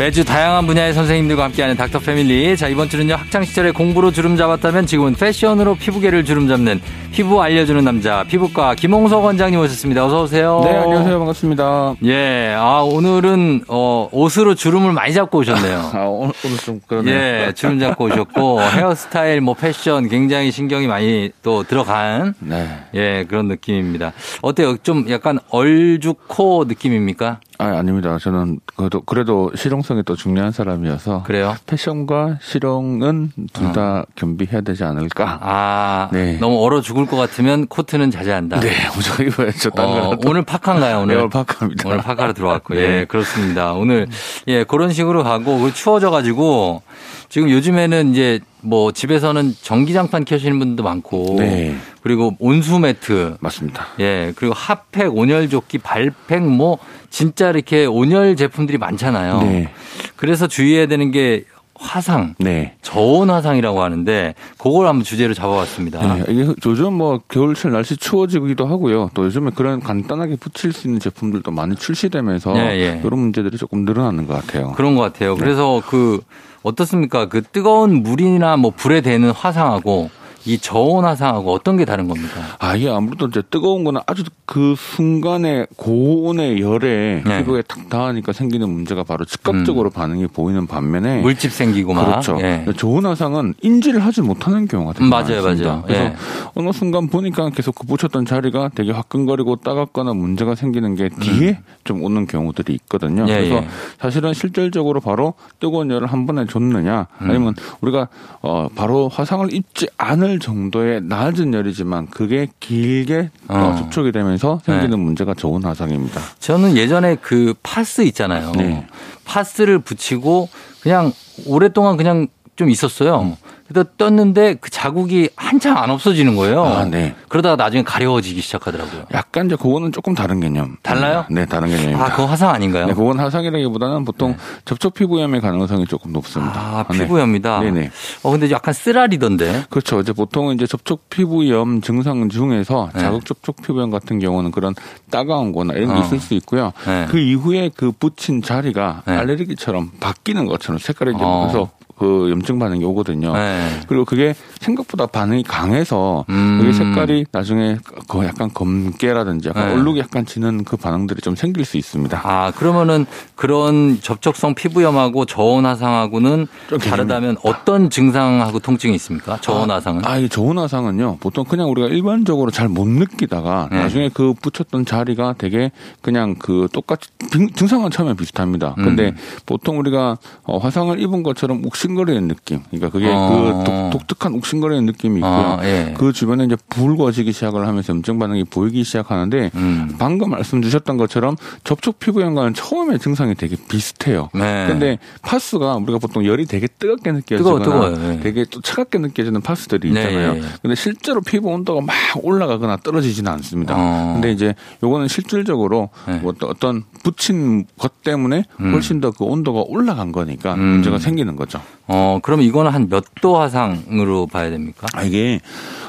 매주 다양한 분야의 선생님들과 함께하는 닥터 패밀리. 자, 이번 주는요, 학창시절에 공부로 주름 잡았다면 지금은 패션으로 피부계를 주름 잡는 피부 알려주는 남자, 피부과 김홍석 원장님 오셨습니다. 어서오세요. 네, 안녕하세요. 반갑습니다. 예, 아, 오늘은, 어, 옷으로 주름을 많이 잡고 오셨네요. 아, 오늘, 오늘 좀 그러네요. 예, 주름 잡고 오셨고, 헤어스타일, 뭐, 패션 굉장히 신경이 많이 또 들어간, 네. 예, 그런 느낌입니다. 어때요? 좀 약간 얼죽코 느낌입니까? 아, 아닙니다. 저는 그래도, 그래도 실용성이 또 중요한 사람이어서. 그래요? 패션과 실용은 둘다 겸비해야 되지 않을까. 아, 네. 너무 얼어 죽을 것 같으면 코트는 자제한다. 네, 무조건 입어야죠. 딴 어. 오늘 파카인가요, 오늘? 네, 오늘 파카입니다. 오늘 파카로 들어왔고, 네. 예, 그렇습니다. 오늘, 예, 그런 식으로 가고, 그리고 추워져가지고, 지금 요즘에는 이제 뭐 집에서는 전기장판 켜시는 분도 많고, 네. 그리고 온수 매트, 맞습니다. 예, 그리고 핫팩, 온열 조끼, 발팩, 뭐, 진짜 이렇게 온열 제품들이 많잖아요. 네. 그래서 주의해야 되는 게 화상, 네. 저온 화상이라고 하는데, 그걸 한번 주제로 잡아봤습니다. 네, 이게 요즘 뭐 겨울철 날씨 추워지기도 하고요. 또 요즘에 그런 간단하게 붙일 수 있는 제품들도 많이 출시되면서 예, 예. 이런 문제들이 조금 늘어나는 것 같아요. 그런 것 같아요. 네. 그래서 그 어떻습니까? 그 뜨거운 물이나 뭐 불에 대는 화상하고 이 저온 화상하고 어떤 게 다른 겁니까? 아, 이게 아무래도 이제 뜨거운 거는 아주 그 순간에 고온의 열에 네. 피부에 탁 닿으니까 생기는 문제가 바로 즉각적으로 반응이 보이는 반면에 물집 생기고 막. 그렇죠. 예. 좋은 화상은 인지를 하지 못하는 경우가 되게 음, 맞아요, 많습니다. 맞아요. 그래서 예. 어느 순간 보니까 계속 그 붙였던 자리가 되게 화끈거리고 따갑거나 문제가 생기는 게 뒤에 좀 오는 경우들이 있거든요. 음. 예, 그래서 예. 사실은 실질적으로 바로 뜨거운 열을 한 번에 줬느냐 아니면 우리가 어 바로 화상을 입지 않을 정도의 낮은 열이지만 그게 길게 어, 어. 접촉이 되면서 생기는 문제가 좋은 화상입니다. 저는 예전에 그 파스 있잖아요. 네. 파스를 붙이고 그냥 오랫동안 그냥 좀 있었어요. 음. 그래서 떴는데 그 자국이 한참 안 없어지는 거예요. 아, 네. 그러다가 나중에 가려워지기 시작하더라고요. 약간 이제 그거는 조금 다른 개념. 달라요? 네, 다른 개념입니다. 아, 그거 화상 아닌가요? 네, 그건 화상이라기보다는 보통 접촉 피부염의 가능성이 조금 높습니다. 아, 네. 피부염이다. 네 네. 어, 근데 약간 쓰라리던데. 그렇죠. 이제 보통 이제 접촉 피부염 증상 중에서 네. 자극 접촉 피부염 같은 경우는 그런 따가운 거나 이런 게 어. 있을 수 있고요. 네. 그 이후에 그 붙인 자리가 네. 알레르기처럼 바뀌는 것처럼 색깔이 이제 어. 그래서 그 염증 반응이 오거든요. 네. 그리고 그게 생각보다 반응이 강해서 음. 그게 색깔이 나중에 그 약간 검게라든지 약간 네. 얼룩이 약간 지는 그 반응들이 좀 생길 수 있습니다. 아, 그러면은 그런 접촉성 피부염하고 저온 화상하고는 좀 다르다면 어떤 증상하고 통증이 있습니까? 저온 화상은? 아, 이 저온 화상은요. 보통 그냥 우리가 일반적으로 잘 못 느끼다가 네. 나중에 그 붙였던 자리가 되게 그냥 그 똑같이 빙- 증상은 처음에 비슷합니다. 근데 음. 보통 우리가 어, 화상을 입은 것처럼 욱신 거리는 느낌. 그러니까 그게 어. 그 독, 독특한 욱신거리는 느낌이 있고요. 아, 예. 그 주변에 이제 붉어지기 시작을 하면서 염증 반응이 보이기 시작하는데 음. 방금 말씀 주셨던 것처럼 접촉 피부염과는 처음에 증상이 되게 비슷해요. 네. 근데 파스가 우리가 보통 열이 되게 뜨겁게 느껴지거나 뜨거워, 뜨거워요. 예. 되게 또 차갑게 느껴지는 파스들이 네, 있잖아요. 예, 예. 근데 실제로 피부 온도가 막 올라가거나 떨어지지는 않습니다. 어. 근데 이제 요거는 실질적으로 네. 뭐또 어떤 붙인 것 때문에 음. 훨씬 더 그 온도가 올라간 거니까 음. 문제가 생기는 거죠. 어, 그럼 이거는 한 몇도 화상으로 봐야 됩니까? 아, 이게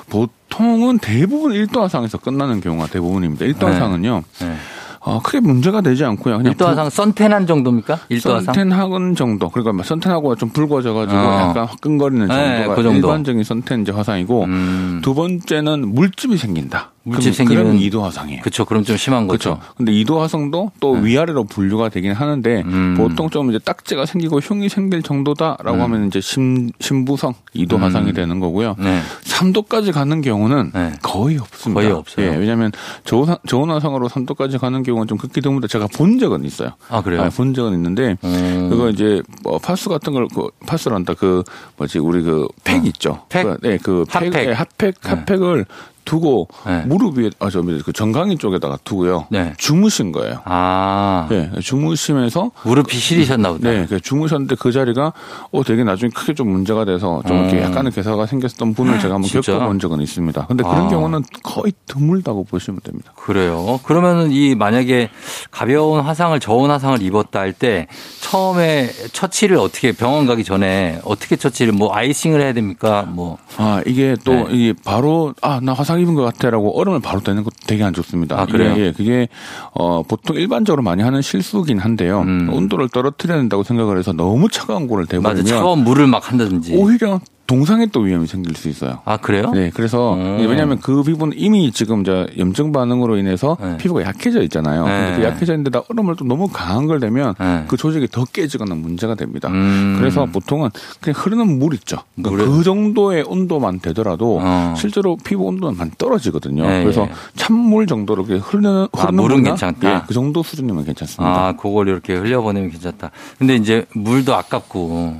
보통은 대부분 1도 화상에서 끝나는 경우가 대부분입니다. 1도 네. 화상은요. 네. 어, 크게 문제가 되지 않고요. 그냥 1도 화상 선텐한 정도입니까? 1도 화상? 선텐학은 정도. 그러니까 뭐 선텐하고 좀 붉어져가지고 어. 약간 화끈거리는 네, 정도가 그 정도. 일반적인 선텐 이제 화상이고 음. 두 번째는 물집이 생긴다. 물집 그럼- 그럼 생기면 2도 화상이에요. 그렇죠. 그럼 좀 심한 거죠. 그렇죠. 근데 2도 화상도 또 위아래로 분류가 되긴 하는데 음. 보통 좀 이제 딱지가 생기고 흉이 생길 정도다라고 음. 하면 이제 심, 심부성 2도 음. 화상이 되는 거고요. 네. 3도까지 가는 경우는 네. 거의 없습니다. 거의 없어요. 예, 왜냐하면 저온, 저온 화상으로 3도까지 가는 경우는 좀 극히 드문데 제가 본 적은 있어요. 아, 그래요? 본 적은 있는데 음. 그거 이제 뭐 파스 같은 걸 그 파스란다 그 뭐지 우리 그팩 있죠. 어. 팩? 그, 네, 그 핫팩. 팩, 네, 핫팩, 핫팩을 두고 네. 무릎 위에 아저 그 정강이 쪽에다가 두고요. 네. 주무신 거예요. 아. 네, 주무시면서 무릎이 시리셨나 보다. 네, 그 주무셨는데 그 자리가 어 되게 나중에 크게 좀 문제가 돼서 좀 이렇게 음. 약간의 괴사가 생겼던 분을 제가 한번? 겪어본 적은 있습니다. 근데 그런 아. 경우는 거의 드물다고 보시면 됩니다. 그래요. 그러면은 이 만약에 가벼운 화상을 저온 화상을 입었다 할 때 처음에 처치를 어떻게 병원 가기 전에 어떻게 처치를 뭐 아이싱을 해야 됩니까? 뭐 아 이게 또 네. 이게 바로 아 나 화상 입은 것 같아라고 얼음을 바로 떼는 것도 되게 안 좋습니다. 아, 그래요? 이게, 예, 그게 어 보통 일반적으로 많이 하는 실수긴 한데요. 음. 온도를 떨어뜨려야 된다고 생각을 해서 너무 차가운 거를 맞아 대버리면 차가운 물을 막 한다든지. 오히려 동상에 또 위험이 생길 수 있어요. 아 그래요? 네, 그래서 음. 왜냐하면 그 피부는 이미 지금 저 염증 반응으로 인해서 네. 피부가 약해져 있잖아요. 네. 근데 그 약해져 있는데다 얼음을 또 너무 강한 걸 대면 네. 그 조직이 더 깨지거나 문제가 됩니다. 음. 그래서 보통은 그냥 흐르는 물 있죠. 그러니까 그 정도의 온도만 되더라도 어. 실제로 피부 온도는 많이 떨어지거든요. 네, 그래서 예. 찬물 정도로 이렇게 흐르는 아, 흐르는 물은 물이나 괜찮다? 예, 그 정도 수준이면 괜찮습니다. 아 그걸 이렇게 흘려보내면 괜찮다. 근데 이제 물도 아깝고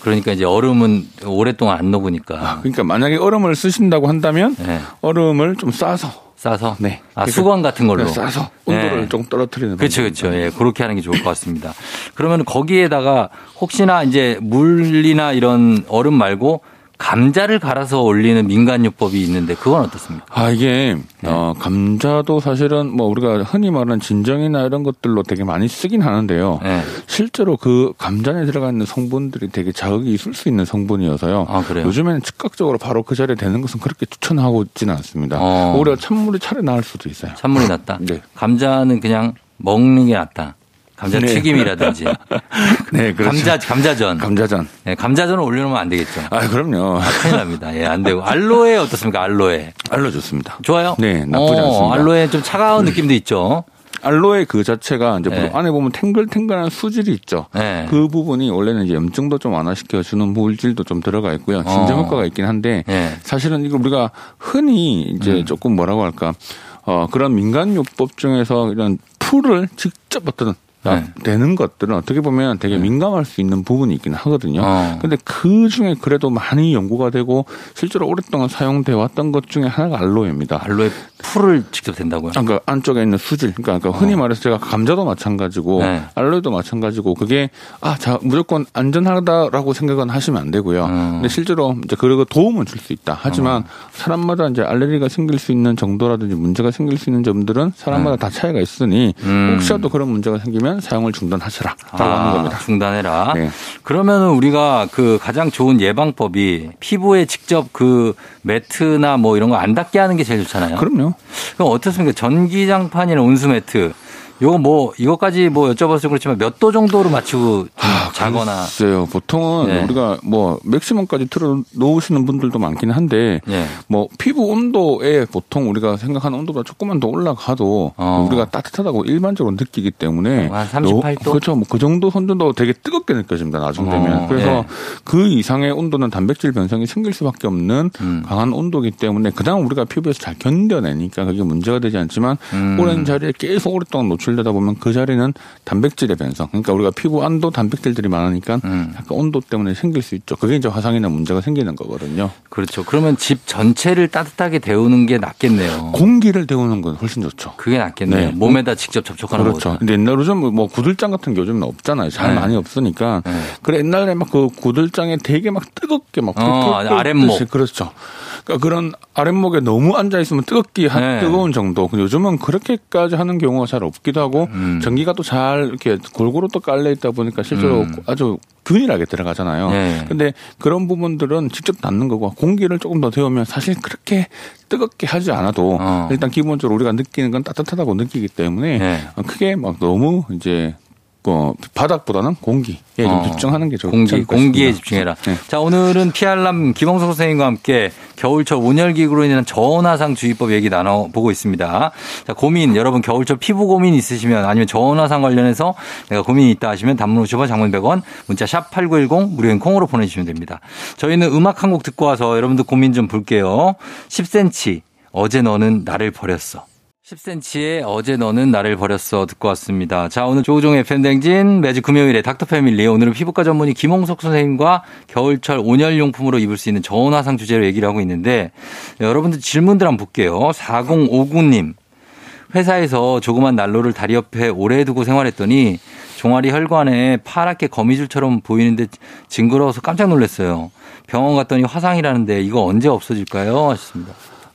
그러니까 이제 얼음은 오랫동안 안 녹으니까 그러니까 만약에 얼음을 쓰신다고 한다면 네. 얼음을 좀 싸서 싸서 네. 아 그러니까 수건 같은 걸로 그냥 싸서 온도를 네. 조금 떨어뜨리는 그렇죠. 그렇죠. 예, 그렇게 하는 게 좋을 것 같습니다. 그러면 거기에다가 혹시나 이제 물이나 이런 얼음 말고 감자를 갈아서 올리는 민간요법이 있는데 그건 어떻습니까? 아 이게 네. 어 감자도 사실은 뭐 우리가 흔히 말하는 진정이나 이런 것들로 되게 많이 쓰긴 하는데요. 네. 실제로 그 감자 안에 들어가 있는 성분들이 되게 자극이 있을 수 있는 성분이어서요. 아, 그래요? 요즘에는 즉각적으로 바로 그 자리에 되는 것은 그렇게 추천하고 있지는 않습니다. 어. 오히려 찬물이 차라리 나을 수도 있어요. 찬물이 낫다. 네. 감자는 그냥 먹는 게 낫다. 감자 네. 튀김이라든지 네, 그렇죠. 감자 감자전. 감자전. 네, 감자전을 올려놓으면 안 되겠죠. 아 그럼요. 큰일 납니다. 예, 안 되고 알로에 어떻습니까? 알로에 알려줬습니다. 좋아요? 네, 나쁘지 어, 않습니다. 알로에 좀 차가운 느낌도 있죠. 알로에 그 자체가 이제 네. 안에 보면 탱글탱글한 수질이 있죠. 네. 그 부분이 원래는 이제 염증도 좀 완화시켜 주는 물질도 좀 들어가 있고요. 진정 어. 효과가 있긴 한데 네. 사실은 이거 우리가 흔히 이제 음. 조금 뭐라고 할까 어 그런 민간요법 중에서 이런 풀을 직접 어떤 네. 되는 것들은 어떻게 보면 되게 민감할 수 있는 부분이 있긴 하거든요. 어. 근데 그 중에 그래도 많이 연구가 되고 실제로 오랫동안 사용돼 왔던 것 중에 하나가 알로에입니다. 알로에 풀을 직접 된다고요? 그러니까 안쪽에 있는 수질, 그러니까, 그러니까 흔히 말해서 제가 감자도 마찬가지고 어. 네. 알로에도 마찬가지고 그게 아, 자 무조건 안전하다라고 생각은 하시면 안 되고요. 음. 근데 실제로 이제 그리고 도움은 줄 수 있다. 하지만 사람마다 이제 알레르기가 생길 수 있는 정도라든지 문제가 생길 수 있는 점들은 사람마다 다 차이가 있으니 네. 음. 혹시라도 그런 문제가 생기면 사용을 중단하시라 라고 아, 하는 겁니다. 중단해라. 네. 그러면은 우리가 그 가장 좋은 예방법이 피부에 직접 그 매트나 뭐 이런 거 안 닿게 하는 게 제일 좋잖아요. 그럼요. 그럼 어떻습니까? 전기장판이나 온수 매트 요거 뭐 이것까지 뭐 여쭤봐서 그렇지만 몇 도 정도로 맞추고 좀 자거나 글쎄요. 보통은 네. 우리가 뭐 맥시멈까지 틀어 놓으시는 분들도 많긴 한데 예. 뭐 피부 온도에 보통 우리가 생각하는 온도보다 조금만 더 올라가도 어. 우리가 따뜻하다고 일반적으로 느끼기 때문에 한 38도? 너- 그렇죠. 뭐 그 정도 선도도 되게 뜨겁게 느껴집니다. 나중 되면. 어, 그래서 예. 그 이상의 온도는 단백질 변성이 생길 수밖에 없는 음. 강한 온도이기 때문에 그다음 우리가 피부에서 잘 견뎌내니까 그게 문제가 되지 않지만 음. 오랜 자리에 계속 오랫동안 노출 되다 보면 그 자리는 단백질의 변성. 그러니까 우리가 피부 안도 단백질들이 많으니까 음. 약간 온도 때문에 생길 수 있죠. 그게 이제 화상이나 문제가 생기는 거거든요. 그렇죠. 그러면 집 전체를 따뜻하게 데우는 게 낫겠네요. 공기를 데우는 건 훨씬 좋죠. 그게 낫겠네요. 네. 몸에다 직접 접촉하는 그렇죠. 거죠. 근데 옛날 요즘 뭐 구들장 같은 게 요즘은 없잖아요. 잘 네. 많이 없으니까. 네. 그래 옛날에 막 그 구들장에 되게 막 뜨겁게 막 어, 아랫목. 그렇죠. 그러니까 그런 아랫목에 너무 앉아 있으면 뜨겁기 한 네. 뜨거운 정도. 근데 요즘은 그렇게까지 하는 경우가 잘 없기도 하고 음. 전기가 또 잘 이렇게 골고루 또 깔려 있다 보니까 실제로 음. 아주 균일하게 들어가잖아요. 네. 근데 그런 부분들은 직접 닿는 거고 공기를 조금 더 데우면 사실 그렇게 뜨겁게 하지 않아도 어. 일단 기본적으로 우리가 느끼는 건 따뜻하다고 느끼기 때문에 네. 크게 막 너무 이제 어, 바닥보다는 공기에 좀 어, 집중하는 게 좋을 공기, 것 공기에. 집중해라. 네. 자, 오늘은 피알람 김홍석 선생님과 함께 겨울철 온열기구로 인한 저온화상 주의법 얘기 나눠보고 있습니다. 자, 고민, 여러분 겨울철 피부 고민 있으시면 아니면 저온화상 관련해서 내가 고민이 있다 하시면 단문 50원, 장문 100원, 문자 샵 8910 무료인 콩으로 보내주시면 됩니다. 저희는 음악 한 곡 듣고 와서 여러분들 고민 좀 볼게요. 10cm, 어제 너는 나를 버렸어. 10cm의 어제 너는 나를 버렸어 듣고 왔습니다. 자, 오늘 조우종의 팬댕진 매주 금요일에 닥터 패밀리 오늘은 피부과 전문의 김홍석 선생님과 겨울철 온열용품으로 입을 수 있는 저온화상 주제로 얘기를 하고 있는데 여러분들 질문들 한번 볼게요. 4059님. 회사에서 조그만 난로를 다리 옆에 오래 두고 생활했더니 종아리 혈관에 파랗게 거미줄처럼 보이는데 징그러워서 깜짝 놀랐어요. 병원 갔더니 화상이라는데 이거 언제 없어질까요? 하셨습니다.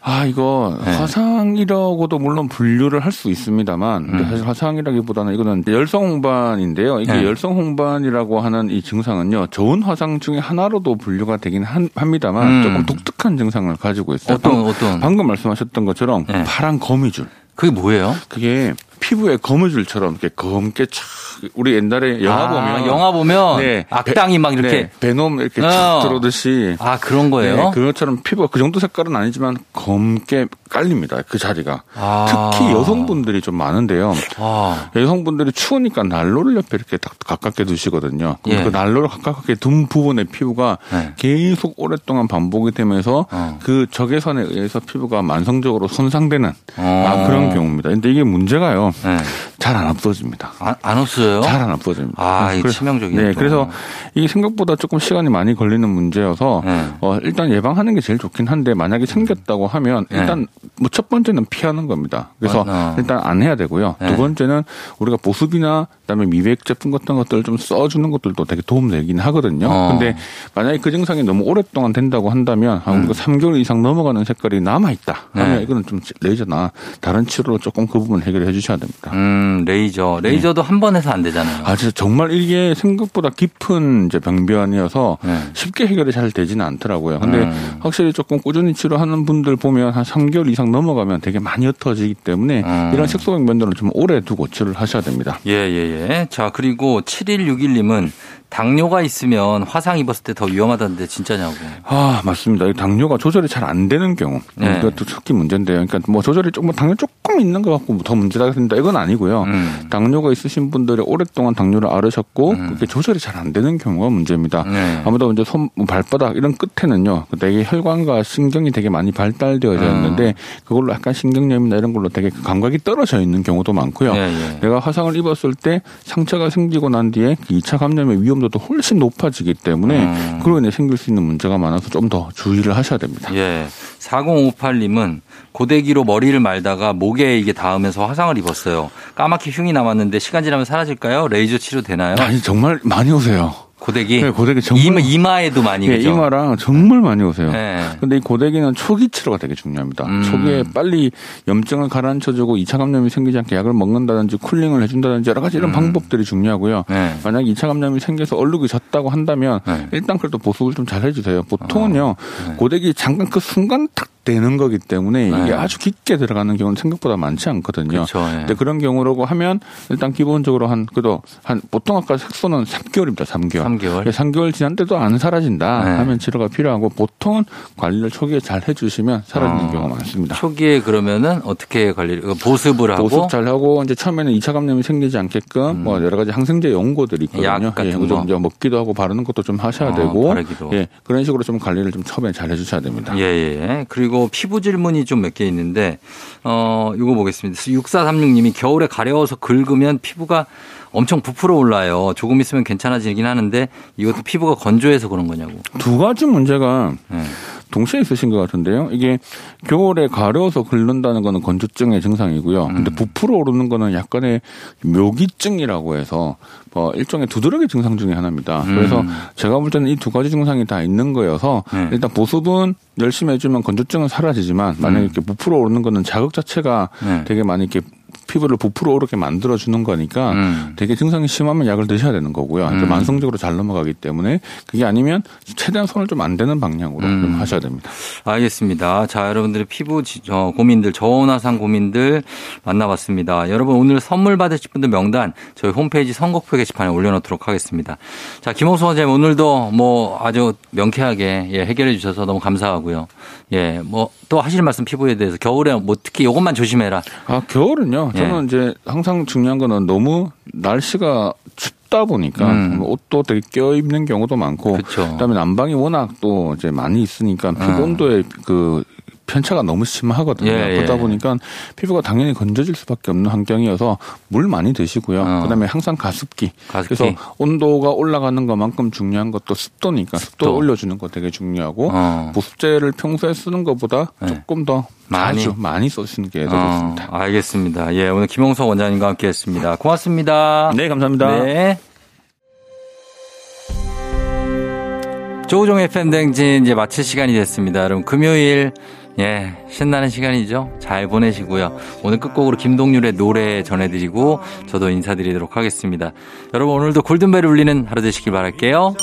아, 이거 네. 화상이라고도 물론 분류를 할 수 있습니다만 음. 사실 화상이라기보다는 이거는 열성 홍반인데요. 이게 네. 열성 홍반이라고 하는 이 증상은요. 저온 화상 중에 하나로도 분류가 되긴 한- 합니다만 음. 조금 독특한 증상을 가지고 있어요. 어떤, 방- 어떤? 방금 말씀하셨던 것처럼 네. 파란 거미줄. 그게 뭐예요? 그게 피부에 거미줄처럼 이렇게 검게 촥 우리 옛날에 영화 아, 보면 영화 보면 네. 악당이 막 이렇게 네, 베놈 이렇게 어. 촥 들어오듯이 아 그런 거예요? 네, 그것처럼 피부가 그 정도 색깔은 아니지만 검게 깔립니다. 그 자리가. 아. 특히 여성분들이 좀 많은데요. 아, 여성분들이 추우니까 난로를 옆에 이렇게 딱 가깝게 두시거든요. 예. 그 난로를 가깝게 둔 부분의 피부가 네. 계속 오랫동안 반복이 되면서 어. 그 적외선에 의해서 피부가 만성적으로 손상되는 어. 아, 그런 경우입니다. 근데 이게 문제가요. 네. 잘 안 없어집니다. 안, 안 없어요? 잘 안 없어집니다. 아, 이거 그래서- 치명적이네, 네, 또. 그래서 이게 생각보다 조금 시간이 많이 걸리는 문제여서 네. 어, 일단 예방하는 게 제일 좋긴 한데 만약에 생겼다고 하면 네. 일단 뭐첫 번째는 피하는 겁니다. 그래서 어, 어. 일단 안 해야 되고요. 네. 두 번째는 우리가 보습이나 그다음에 미백 제품 같은 것들을 좀 써주는 것들도 되게 도움 되긴 하거든요. 어. 근데 만약에 그 증상이 너무 오랫동안 된다고 한다면 아, 우리가 3개월 이상 넘어가는 색깔이 남아 있다. 음. 네. 이거는 좀 레이저나 다른 치료로 조금 그 부분 해결해 주셔야 됩니다. 음, 레이저. 레이저도 한번 해서 안 되잖아요. 아, 진짜 정말 이게 생각보다 깊은 이제 병변이어서 네. 쉽게 해결이 잘 되지는 않더라고요. 근데 음. 확실히 조금 꾸준히 치료하는 분들 보면 한 3개월 이상 넘어가면 되게 많이 옅어지기 때문에 음. 이런 색소병변들은 좀 오래 두고 치료를 하셔야 됩니다. 예, 예, 예. 자, 그리고 7161님은 당뇨가 있으면 화상 입었을 때 더 위험하다는데 진짜냐고. 아, 맞습니다. 이 당뇨가 조절이 잘 안 되는 경우. 네. 이것도 특히 문제인데요. 그러니까 뭐 조절이 조금, 당뇨 조금 있는 것 같고 더 문제다 된다. 이건 아니고요. 음. 당뇨가 있으신 분들이 오랫동안 당뇨를 앓으셨고 음. 그게 조절이 잘 안 되는 경우가 문제입니다. 네. 아무래도 이제 손, 뭐 발바닥 이런 끝에는요, 그 되게 혈관과 신경이 되게 많이 발달되어져 음. 있는데 그걸로 약간 신경염이나 이런 걸로 되게 감각이 떨어져 있는 경우도 많고요. 예, 예. 내가 화상을 입었을 때 상처가 생기고 난 뒤에 그 2차 감염의 위험도 도 훨씬 높아지기 때문에 음. 그로 인해 생길 수 있는 문제가 많아서 좀 더 주의를 하셔야 됩니다. 예. 4058님은 고데기로 머리를 말다가 목에 이게 닿으면서 화상을 입었어요. 까맣게 흉이 남았는데 시간 지나면 사라질까요? 레이저 치료 되나요? 아니 정말 많이 오세요. 고데기. 네, 고데기 정말 이마, 이마에도 많이 예, 그죠? 이마랑 정말 많이 오세요. 네. 근데 이 고데기는 초기 치료가 되게 중요합니다. 음. 초기에 빨리 염증을 가라앉혀주고 2차 감염이 생기지 않게 약을 먹는다든지 쿨링을 해준다든지 여러 가지 이런 음. 방법들이 중요하고요. 네. 만약 2차 감염이 생겨서 얼룩이 졌다고 한다면 네. 일단 그래도 보습을 좀 잘 해주세요. 보통은요 네. 고데기 잠깐 그 순간 탁 되는 거기 때문에 네. 이게 아주 깊게 들어가는 경우는 생각보다 많지 않거든요. 그렇죠. 예. 근데 그런 경우라고 하면 일단 기본적으로 한 그래도 한 보통 아까 색소는 3개월입니다. 3개월. 3개월. 3개월 지난 때도 안 사라진다 네. 하면 치료가 필요하고 보통은 관리를 초기에 잘 해주시면 사라지는 어. 경우가 많습니다. 초기에 그러면은 어떻게 관리를 보습을 하고 보습 잘 하고 이제 처음에는 2차 감염이 생기지 않게끔 뭐 여러 가지 항생제 연고들이 있거든요. 음. 약 같은 예, 거. 이제 먹기도 하고 바르는 것도 좀 하셔야 어, 되고 바르기도. 예, 그런 식으로 좀 관리를 좀 처음에 잘 해주셔야 됩니다. 예, 예. 그리고 피부 질문이 좀 몇 개 있는데, 어, 이거 보겠습니다. 6436님이 겨울에 가려워서 긁으면 피부가 엄청 부풀어 올라요. 조금 있으면 괜찮아지긴 하는데 이것도 피부가 건조해서 그런 거냐고. 두 가지 문제가 네. 동시에 있으신 것 같은데요. 이게 겨울에 가려워서 긁는다는 거는 건조증의 증상이고요. 근데 음. 부풀어 오르는 거는 약간의 묘기증이라고 해서 뭐 일종의 두드러기 증상 중에 하나입니다. 음. 그래서 제가 볼 때는 이 두 가지 증상이 다 있는 거여서 네. 일단 보습은 열심히 해주면 건조증은 사라지지만 만약에 음. 이렇게 부풀어 오르는 거는 자극 자체가 네. 되게 많이 이렇게 피부를 부풀어 오르게 만들어 주는 거니까 음. 되게 증상이 심하면 약을 드셔야 되는 거고요. 음. 만성적으로 잘 넘어가기 때문에 그게 아니면 최대한 손을 좀 안 대는 방향으로 음. 좀 하셔야 됩니다. 알겠습니다. 자, 여러분들의 피부 지- 어, 고민들, 저온화상 고민들 만나봤습니다. 여러분 오늘 선물 받으실 분들 명단 저희 홈페이지 선곡표 게시판에 올려놓도록 하겠습니다. 자, 김홍수 원장님 오늘도 뭐 아주 명쾌하게 예, 해결해 주셔서 너무 감사하고요. 예, 뭐 또 하실 말씀 피부에 대해서 겨울에 뭐 특히 이것만 조심해라. 아 겨울은요. 예. 저는 이제 항상 중요한 거는 너무 날씨가 춥다 보니까 음. 뭐 옷도 되게 껴 입는 경우도 많고 그쵸. 그다음에 난방이 워낙 또 이제 많이 있으니까 피부 어. 온도의 그 편차가 너무 심하거든요. 예, 예. 그러다 보니까 피부가 당연히 건져질 수밖에 없는 환경이어서 물 많이 드시고요. 어. 그다음에 항상 가습기. 가습기. 그래서 온도가 올라가는 것만큼 중요한 것도 습도니까 습도, 습도. 올려주는 거 되게 중요하고 어. 보습제를 평소에 쓰는 것보다 네. 조금 더 많이? 자주 많이 쓰시는 게더 어, 좋습니다. 알겠습니다. 예, 오늘 김홍석 원장님과 함께했습니다. 고맙습니다. 네, 감사합니다. 네. 조우종의 팬댕진 이제 마칠 시간이 됐습니다. 여러분 금요일 예 신나는 시간이죠. 잘 보내시고요. 오늘 끝곡으로 김동률의 노래 전해드리고 저도 인사드리도록 하겠습니다. 여러분 오늘도 골든벨 울리는 하루 되시길 바랄게요.